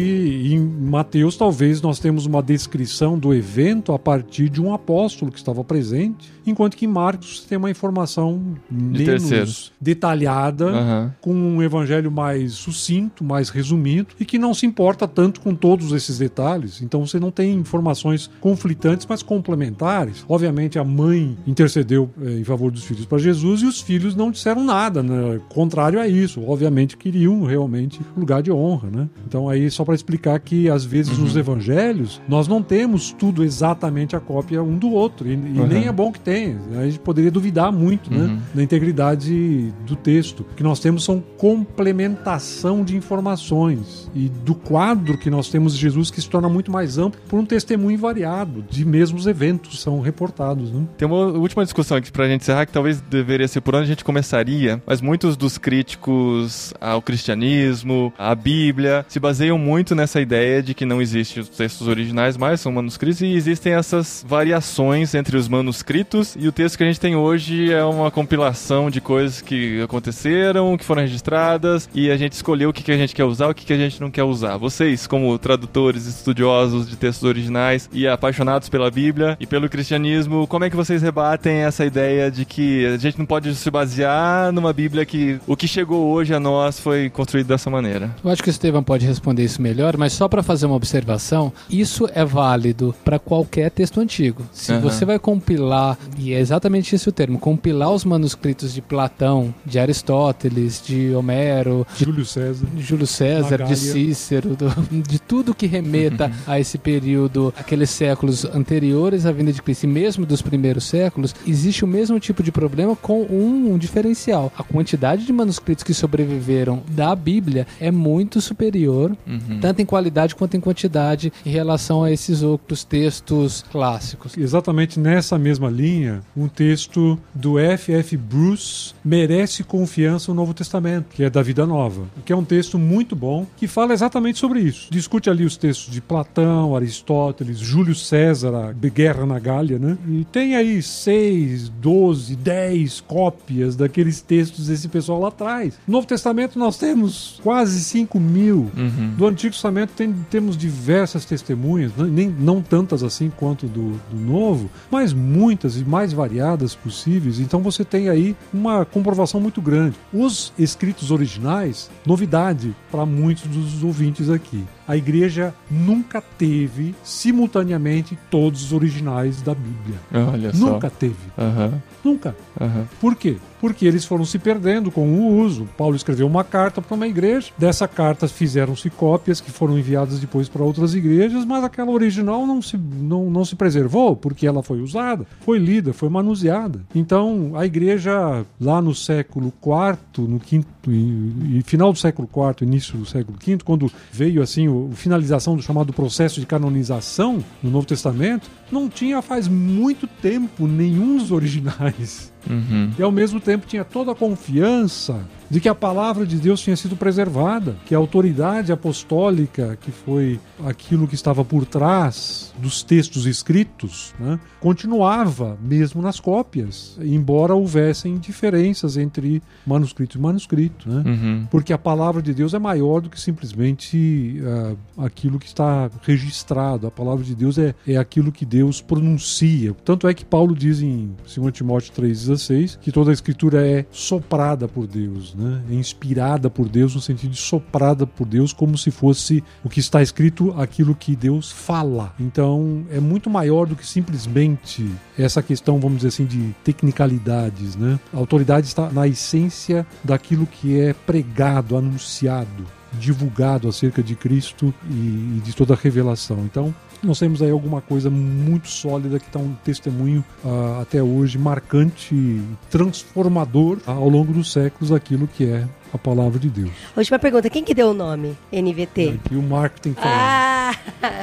em Mateus talvez nós temos uma descrição do evento a partir de um apóstolo que estava presente, enquanto que em Marcos tem uma informação menos terceiros. detalhada, Aham. com um evangelho mais sucinto, mais resumido e que não se importa tanto com todos esses detalhes. Então você não tem informações conflitantes, mas complementares. Obviamente a mãe intercedeu eh, em favor dos filhos para Jesus e os filhos não disseram nada, né? contrário a isso. Obviamente queriam realmente lugar de honra, né? Então aí só para explicar que às vezes nos evangelhos nós não temos tudo exatamente a cópia um do outro e, e nem é bom que tenha. A gente poderia duvidar muito, né, da integridade do texto. O que nós temos são complementação de informações e do quadro que nós temos de Jesus que se torna muito mais amplo por um testemunho variado de mesmos eventos são reportados, né? Tem uma última discussão aqui pra gente encerrar, que talvez deveria por onde a gente começaria, mas muitos dos críticos ao cristianismo, à Bíblia, se baseiam muito nessa ideia de que não existem os textos originais, mas são manuscritos, e existem essas variações entre os manuscritos e o texto que a gente tem hoje é uma compilação de coisas que aconteceram, que foram registradas, e a gente escolheu o que, a gente quer usar, o que a gente não quer usar. Vocês, como tradutores, estudiosos de textos originais e apaixonados pela Bíblia e pelo cristianismo, como é que vocês rebatem essa ideia de que a gente não pode se basear numa Bíblia que o que chegou hoje a nós foi construído dessa maneira? Eu acho que o Estevam pode responder isso melhor, mas só para fazer uma observação, isso é válido para qualquer texto antigo. Se Aham. você vai compilar, e é exatamente esse o termo, compilar os manuscritos de Platão, de Aristóteles, de Homero, de Júlio César. Júlio César, Magália. de Cícero, do- de tudo que remeta a esse período, aqueles séculos anteriores à vinda de Cristo, e mesmo dos primeiros séculos, existe o mesmo tipo de problema com um, diferencial. A quantidade de manuscritos que sobreviveram da Bíblia é muito superior, tanto em qualidade quanto em quantidade, em relação a esses outros textos clássicos. Exatamente nessa mesma linha, um texto do F.F. Bruce merece confiança no Novo Testamento, que é da Vida Nova, que é um texto muito bom que fala exatamente sobre isso. Discute ali os textos de Platão, Aristóteles, Júlio César, a Guerra na Gália, né? E tem aí seis, doze, dez cópias daqueles textos desse pessoal lá atrás. No Novo Testamento nós temos quase 5 mil. Do Antigo Testamento tem- temos diversas testemunhas, não- nem, não tantas assim quanto do, do Novo, mas muitas e mais variadas possíveis. Então você tem aí uma comprovação muito grande. Os escritos originais, novidade para muitos dos ouvintes aqui. A igreja nunca teve simultaneamente todos os originais da Bíblia. Olha só. Nunca teve. Aham, Nunca. aham. Por quê? Porque eles foram se perdendo com o uso. Paulo escreveu uma carta para uma igreja, dessa carta fizeram-se cópias que foram enviadas depois para outras igrejas, mas aquela original não se, não, não se preservou, porque ela foi usada, foi lida, foi manuseada. Então, a igreja, lá no século IV, no quinto, e, e final do século IV, início do século V, quando veio assim a finalização do chamado processo de canonização no Novo Testamento, não tinha faz muito tempo nenhum dos originais. Uhum. E ao mesmo tempo tinha toda a confiança de que a palavra de Deus tinha sido preservada, que a autoridade apostólica, que foi aquilo que estava por trás dos textos escritos, né, continuava mesmo nas cópias, embora houvessem diferenças entre manuscrito e manuscrito. Né? Uhum. Porque a palavra de Deus é maior do que simplesmente ah, aquilo que está registrado. A palavra de Deus é, é aquilo que Deus pronuncia. Tanto é que Paulo diz em 2 Timóteo 3,16 que toda a escritura é soprada por Deus, né? É inspirada por Deus, no sentido de soprada por Deus, como se fosse o que está escrito aquilo que Deus fala. Então é muito maior do que simplesmente essa questão, vamos dizer assim, de tecnicalidades. Né? A autoridade está na essência daquilo que é pregado, anunciado. divulgado acerca de Cristo e de toda a revelação. Então, nós temos aí alguma coisa muito sólida que está um testemunho uh, até hoje marcante, transformador uh, ao longo dos séculos aquilo que é a palavra de Deus. Última pergunta, quem que deu o nome NVT? E o marketing falando. Ah!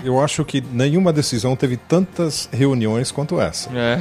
Eu acho que nenhuma decisão teve tantas reuniões quanto essa. É.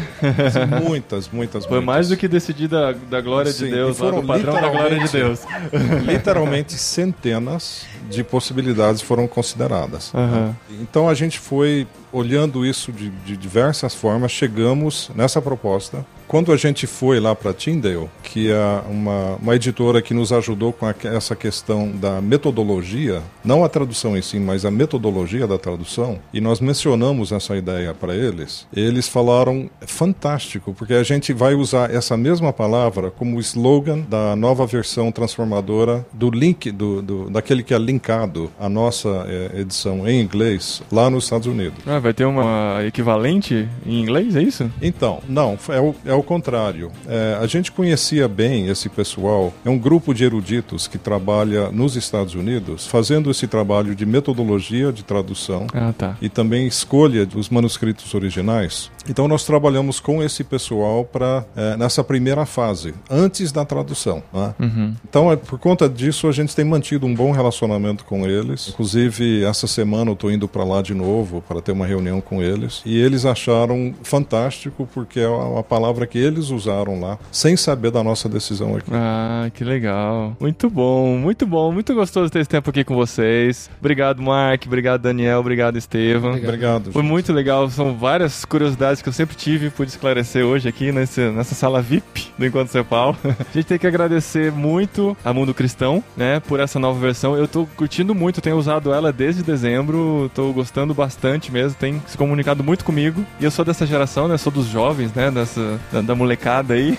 Muitas, muitas, Foi muitas. mais do que decidida da glória Sim, de Deus, lá foram do padrão da glória de Deus. Literalmente centenas de possibilidades foram consideradas. Aham. Então a gente foi olhando isso de, de diversas formas, chegamos nessa proposta. Quando a gente foi lá para Tyndale, que é uma, uma editora que nos ajudou com a, essa questão da metodologia, não a tradução em si, mas a metodologia da tradução, e nós mencionamos essa ideia para eles, eles falaram fantástico, porque a gente vai usar essa mesma palavra como slogan da nova versão transformadora do link, do, do daquele que é linkado à nossa eh, edição em inglês lá nos Estados Unidos. Ah, vai ter uma equivalente em inglês, é isso? Então, não, é o, é o contrário. É, a gente conhecia bem esse pessoal. É um grupo de eruditos que trabalha nos Estados Unidos, fazendo esse trabalho de metodologia de tradução Ah, tá. e também escolha dos manuscritos originais. Então, nós trabalhamos com esse pessoal para nessa primeira fase, antes da tradução. né? Uhum. Então, é, por conta disso, a gente tem mantido um bom relacionamento com eles. Inclusive, essa semana eu estou indo para lá de novo para ter uma reunião com eles. E eles acharam fantástico, porque é uma palavra que eles usaram lá, sem saber da nossa decisão aqui. Ah, que legal. Muito bom, muito bom, muito gostoso ter esse tempo aqui com vocês. Obrigado, Mark. Obrigado, Daniel. Obrigado, Estevam. Obrigado. Foi muito legal, são várias curiosidades que eu sempre tive, pude esclarecer hoje aqui nesse, nessa sala VIP do Encontro Cepal. A gente tem que agradecer muito a Mundo Cristão, né, por essa nova versão. Eu tô curtindo muito, tenho usado ela desde dezembro, tô gostando bastante mesmo, tem se comunicado muito comigo. E eu sou dessa geração, né, sou dos jovens, né, dessa, da, da molecada aí.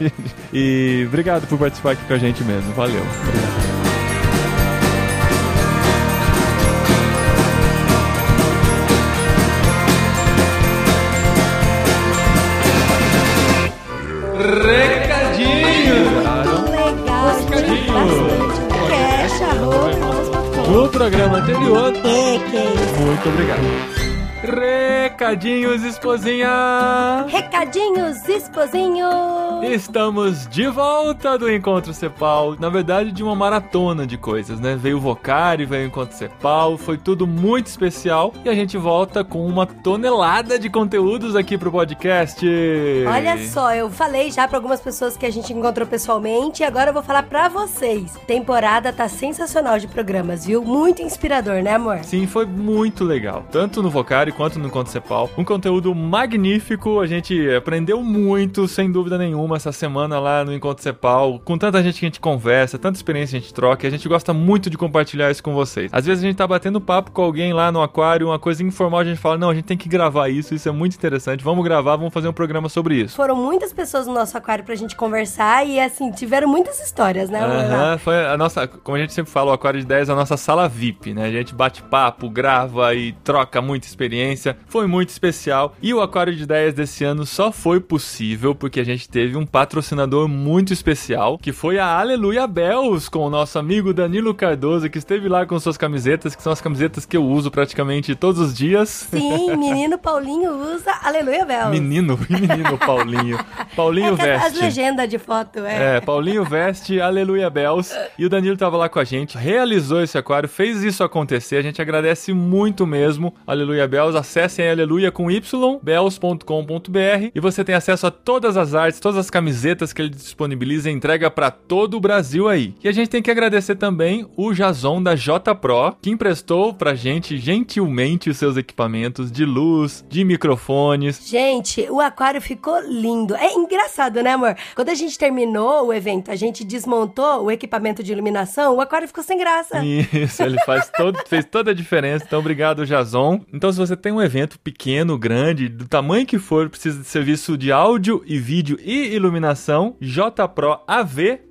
e obrigado por participar aqui com a gente mesmo, valeu. Recadinho! No programa anterior, É, que isso. muito obrigado. Recadinhos, esposinha! Recadinhos, esposinho. Estamos de volta do Encontro Cepal. Na verdade, de uma maratona de coisas, né? Veio o Vocari, veio o Encontro Cepal, foi tudo muito especial. E a gente volta com uma tonelada de conteúdos aqui pro podcast. Olha só, eu falei já pra algumas pessoas que a gente encontrou pessoalmente e agora eu vou falar pra vocês. Temporada tá sensacional de programas, viu? Muito inspirador, né, amor? Sim, foi muito legal. Tanto no Vocari quanto no Encontro Cepal. Um conteúdo magnífico. A gente aprendeu muito, sem dúvida nenhuma, essa semana lá no Encontro Cepal. Com tanta gente que a gente conversa, tanta experiência a gente troca. E a gente gosta muito de compartilhar isso com vocês. Às vezes a gente tá batendo papo com alguém lá no aquário, uma coisa informal, a gente fala: não, a gente tem que gravar isso. Isso é muito interessante. Vamos gravar, vamos fazer um programa sobre isso. Foram muitas pessoas no nosso aquário pra gente conversar e, assim, tiveram muitas histórias, né? Aham, foi a nossa, como a gente sempre fala, o Aquário de 10 é a nossa sala VIP, né? A gente bate papo, grava e troca muita experiência. Foi muito especial. E o Aquário de 10 desse ano só foi possível porque a gente teve um patrocinador muito especial, que foi a Aleluia Bells, com o nosso amigo Danilo Cardoso, que esteve lá com suas camisetas, que são as camisetas que eu uso praticamente todos os dias. Sim, menino Paulinho usa Aleluia Bel. Menino, menino Paulinho. Paulinho é que as veste. legendas de foto, é. É, Paulinho veste Aleluia Bells. E o Danilo tava lá com a gente, realizou esse aquário, fez isso acontecer. A gente agradece muito mesmo. Aleluia Bells. Acessem aleluia com y, bells.com.br e você tem acesso a todas as artes, todas as camisetas que ele disponibiliza e entrega para todo o Brasil aí. E a gente tem que agradecer também o Jason da J Pro, que emprestou pra gente gentilmente os seus equipamentos de luz, de microfones. Gente, o aquário ficou lindo. É engraçado, né, amor? Quando a gente terminou o evento, a gente desmontou o equipamento de iluminação, o aquário ficou sem graça. Isso, ele faz todo, fez toda a diferença. Então, obrigado, Jason. Então, se você tem um evento pequeno, grande, do tamanho que for, precisa de serviço de áudio e vídeo e iluminação,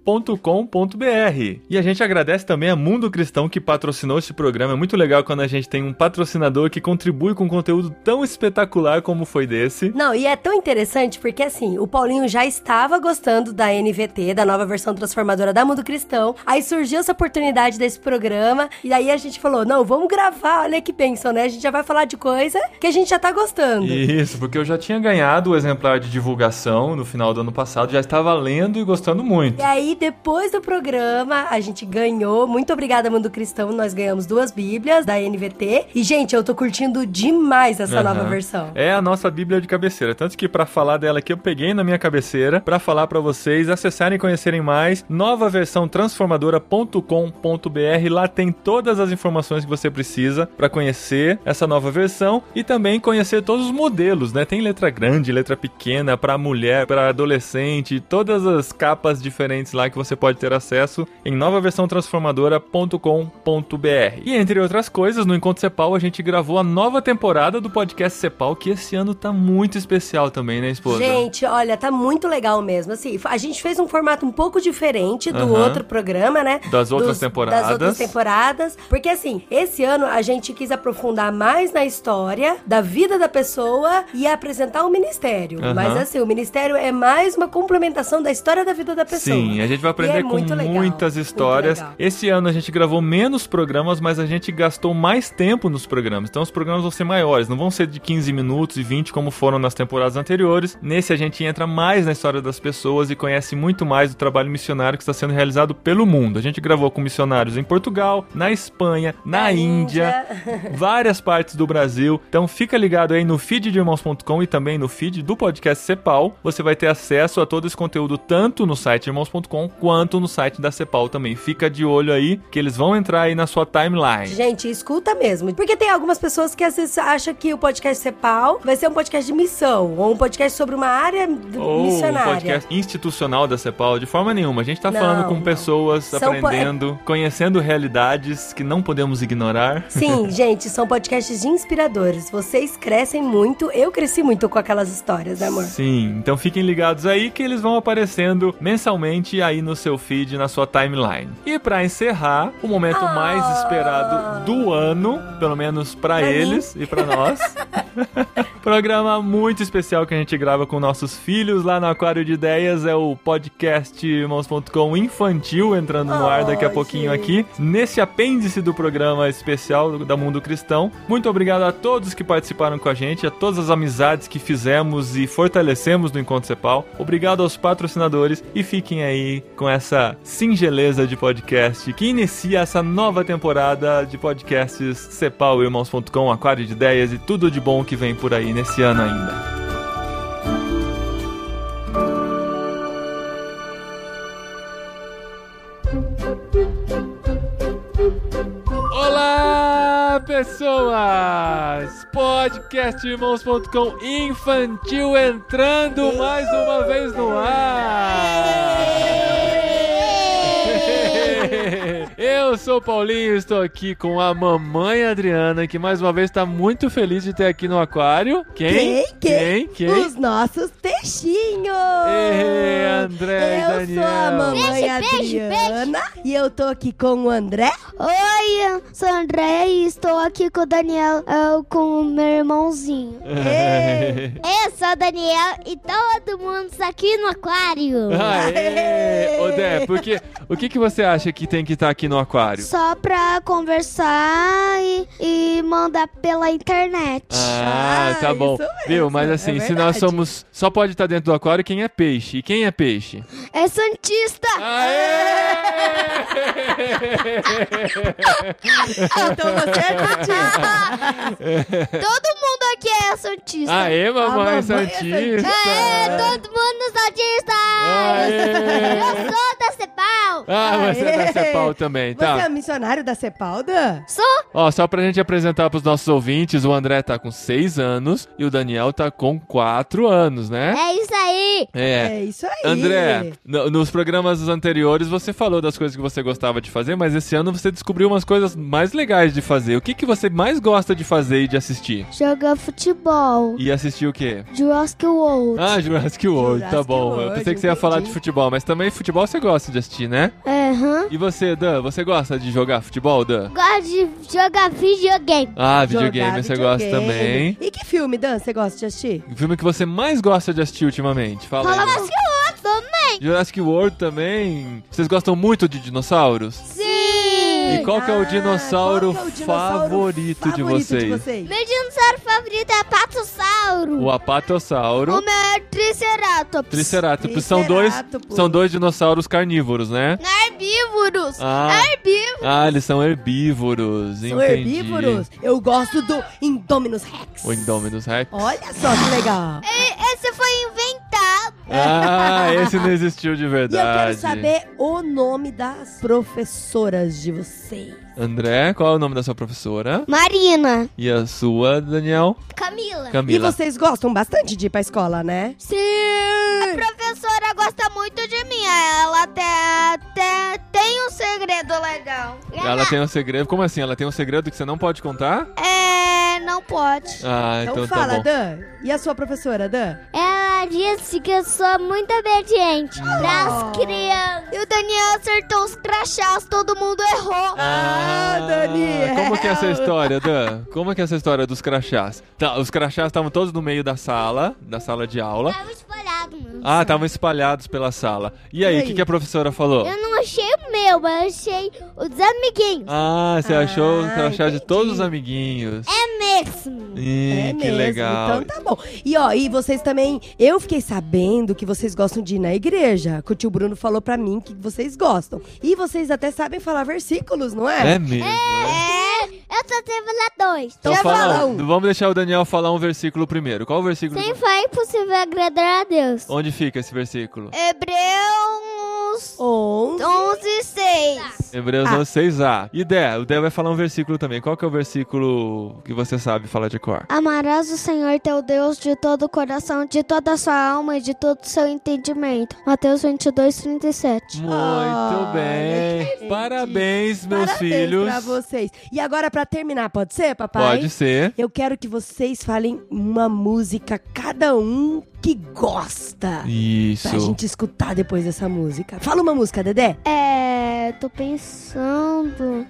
jproav.com.br. E a gente agradece também a Mundo Cristão que patrocinou esse programa. É muito legal quando a gente tem um patrocinador que contribui com conteúdo tão espetacular como foi desse. Não, e é tão interessante porque assim, o Paulinho já estava gostando da NVT, da nova versão transformadora da Mundo Cristão. Aí surgiu essa oportunidade desse programa e aí a gente falou: "Não, vamos gravar, olha que bênção, né? A gente já vai falar de coisa que a gente já tá gostando". Isso, porque eu já tinha ganhado o exemplar de divulgação no final do ano passado, já estava lendo e gostando muito. E aí depois do programa, a gente ganhou. Muito obrigada Mundo Cristão, nós ganhamos duas Bíblias da NVT. E gente, eu tô curtindo demais essa Aham. nova versão. É a nossa Bíblia de cabeceira. Tanto que pra falar dela aqui, eu peguei na minha cabeceira pra falar pra vocês acessarem e conhecerem mais. Nova versão transformadora.com.br. Lá tem todas as informações que você precisa pra conhecer essa nova versão e também conhecer todos os modelos, né? Tem letra grande, letra pequena, pra mulher, pra adolescente, todas as capas diferentes lá que você pode ter acesso em novaversãotransformadora.com.br. E entre outras coisas, no Encontro Cepal a gente gravou a nova temporada do podcast Cepal, que esse ano tá muito especial também, né, esposa? Gente, olha, tá muito legal mesmo. Assim, a gente fez um formato um pouco diferente do outro programa, né? Das outras temporadas. Das outras temporadas. Porque, assim, esse ano a gente quis aprofundar mais na história da vida da pessoa e apresentar o ministério. Mas, assim, o ministério é mais uma complementação da história da vida da pessoa. Sim, a gente vai E aprender é com legal, muitas histórias. Esse ano a gente gravou menos programas, mas a gente gastou mais tempo nos programas. Então os programas vão ser maiores, não vão ser de 15 minutos e 20 como foram nas temporadas anteriores. Nesse a gente entra mais na história das pessoas e conhece muito mais do trabalho missionário que está sendo realizado pelo mundo. A gente gravou com missionários em Portugal, na Espanha, na, Na Índia, várias partes do Brasil. Então fica ligado aí no feed de irmãos.com e também no feed do podcast Cepal. Você vai ter acesso a todo esse conteúdo tanto no site irmãos.com quanto no site da Cepal também. Fica de olho aí que eles vão entrar aí na sua timeline. Gente, escuta mesmo. Porque tem algumas pessoas que às vezes acham que o podcast Cepal vai ser um podcast de missão, ou um podcast sobre uma área Ou um missionária. podcast institucional da Cepal, de forma nenhuma. A gente tá Não, falando com não. pessoas, São po- aprendendo, conhecendo realidades que não podemos ignorar. Sim, gente, são podcasts inspiradores. Vocês crescem muito. Eu cresci muito com aquelas histórias, né, amor? Sim, então fiquem ligados aí que eles vão aparecendo mensalmente aí no seu feed, na sua timeline. E pra encerrar, o momento Ah. mais esperado do ano, pelo menos pra Pra eles e pra nós. Programa muito especial que a gente grava com nossos filhos lá no Aquário de Ideias é o podcast irmãos.com infantil entrando no ar daqui a Oh, pouquinho gente. aqui nesse apêndice do programa especial da Mundo Cristão. Muito obrigado a todos que participaram com a gente, a todas as amizades que fizemos e fortalecemos no Encontro Cepal. Obrigado aos patrocinadores e fiquem aí com essa singeleza de podcast que inicia essa nova temporada de podcasts Cepal Irmãos.com, Aquário de Ideias e tudo de bom que vem por aí nesse ano ainda. Pessoas! Podcastirmãos.com infantil entrando mais uma vez no ar! Eu sou o Paulinho e estou aqui com a mamãe Adriana, que mais uma vez está muito feliz de ter aqui no aquário. Quem? Quem? Quem? Os nossos peixinhos! Ei, André e eu Daniel. sou a mamãe Peixe, peixe, Adriana e eu tô aqui com o André. Oi, eu sou a André e estou aqui com o Daniel, eu, com o meu irmãozinho. Ei. Eu sou o Daniel e todo mundo está aqui no aquário. Aê! Ô, Dé, porque, o que, que você acha que tem que estar aqui no aquário? Só pra conversar e, e mandar pela internet. Ah, Ah, tá bom. Viu? Mas é assim, se nós somos. Só pode estar dentro do aquário quem é peixe. E quem é peixe? É Santista! Aê! Então você é Santista. Todo mundo aqui é Santista. Aê, mamãe A mamãe é Santista! É, todo mundo Santista! Aê! Eu sou da Cepal! Ah, você é da Aê! CEPAL também, Você é tá? missionário da CEPAL, Dan? Sou. Ó, só pra gente apresentar pros nossos ouvintes, o André tá com 6 anos e o Daniel tá com 4 anos, né? É isso aí. É. É isso aí. André, no- nos programas anteriores você falou das coisas que você gostava de fazer, mas esse ano você descobriu umas coisas mais legais de fazer. O que, que você mais gosta de fazer e de assistir? Jogar futebol. E assistir o quê? Jurassic World. Ah, Jurassic World, tá Jurassic bom. Eu World, pensei que você ia falar de entendi. futebol, mas também futebol você gosta de assistir, né? Aham. E você, Dan, você gosta de jogar futebol, Dan? Gosto de jogar videogame. Ah, Jogar videogame você gosta videogame. também. E que filme, Dan, você gosta de assistir? O filme que você mais gosta de assistir ultimamente? Fala aí. Jurassic World também. Jurassic World também. Vocês gostam muito de dinossauros? Sim. E qual que é o Ah, dinossauro, que é o dinossauro favorito, de favorito vocês? de vocês? Meu dinossauro favorito é Patossauro. O apatossauro. O meu é Triceratops. Triceratops. São dois, Triceratops. são dois dinossauros carnívoros, né? Herbívoros. Ah. Herbívoros. Ah, eles são herbívoros. São entendi. herbívoros? Eu gosto do Indominus Rex. O Indominus Rex. Olha só que legal. Esse foi inventado. Ah, esse não existiu de E eu verdade. quero saber o nome das professoras de vocês. André, qual é o nome da sua professora? Marina. E a sua, Daniel? Camila. Camila. E vocês gostam bastante de ir pra escola, né? Sim. A professora gosta muito de mim. Ela até, até tem um segredo legal. Ela tem um segredo. Como assim? Ela tem um segredo que você não pode contar? É, não pode. Ah, Então, então, fala, tá bom. Dan. E a sua professora, Dan? Ela disse que eu sou muito obediente pras crianças. E o Daniel acertou os crachás, todo mundo errou. Ah, Daniel. Como que é essa história, Dan? Como que é essa história dos crachás? Tá, os crachás estavam todos no meio da sala, da sala de aula. Tava espalhado, mano. Ah, estavam espalhados pela sala. E aí, o que, que a professora falou? Eu não achei o meu, mas eu achei os amiguinhos. Ah, você achou o Ah, crachá de todos os amiguinhos. É mesmo. Ih, É que mesmo, legal. Então tá bom. E ó, e vocês também. Eu fiquei sabendo que vocês gostam de ir na igreja. Que o tio Bruno falou pra mim que vocês gostam. E vocês até sabem falar versículos, não é? É mesmo. né? É, eu só teve lá dois. Então Já fala fala um. Vamos deixar o Daniel falar um versículo primeiro. Qual o versículo? Sem fé é impossível agradar a Deus. Onde fica esse versículo? Hebreus Onze. 11, 6. Hebreus Ah. 6a. E Dé, o Dé vai falar um versículo também. Qual que é o versículo que você sabe falar de cor? Amarás o Senhor teu Deus de todo o coração, de toda a sua alma e de todo o seu entendimento. Mateus 22, 37. Muito Olha, bem. Parabéns, meus Parabéns filhos. pra vocês. E agora, pra terminar, pode ser, papai? Pode ser. Eu quero que vocês falem uma música, cada um que gosta. Isso. Pra gente escutar depois dessa música. Fala uma música, Dedé. É, tô pensando.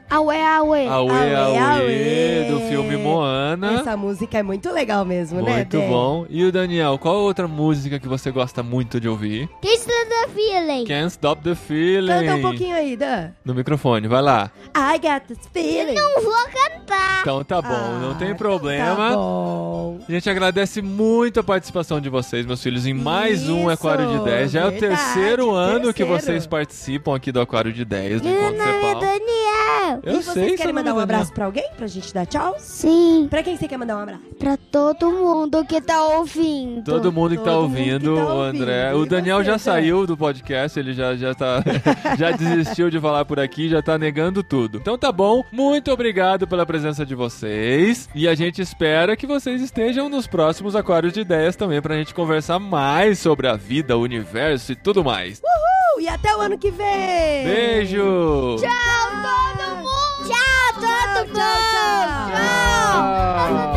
Auê, auê. Auê, Auê, auê, auê. do filme Moana. Essa música é muito legal mesmo, né, Muito bom. E o Daniel, qual outra música que você gosta muito de ouvir? Taste the feeling. Can't Stop the Feeling. Canta um pouquinho aí, Dan. No microfone, vai lá. I got this feeling. Não vou cantar. Então tá bom, Ah, não tem Tá problema. bom. A gente agradece muito a participação de vocês, meus filhos, em mais um Isso, Aquário de 10. Já é o verdade, terceiro ano que terceiro. vocês participam aqui do Aquário de 10, do Meu nome é. Daniel. Eu e vocês sei, querem mandar é um Daniel. abraço pra alguém? Pra gente dar tchau? Sim, Pra quem você quer mandar um abraço? pra todo mundo que tá ouvindo. Todo mundo que tá Todo mundo que ouvindo, tá o André. ouvindo. O Daniel já saiu do podcast, ele já, já tá. já desistiu de falar por aqui, já tá negando tudo. Então tá bom, muito obrigado pela presença de vocês. E a gente espera que vocês estejam nos próximos Aquários de Ideias também, pra gente conversar mais sobre a vida, o universo e tudo mais. Uhul! e até o ano que vem. Beijo. Tchau, todo mundo. Tchau, todo mundo. Tchau. tchau. tchau. tchau.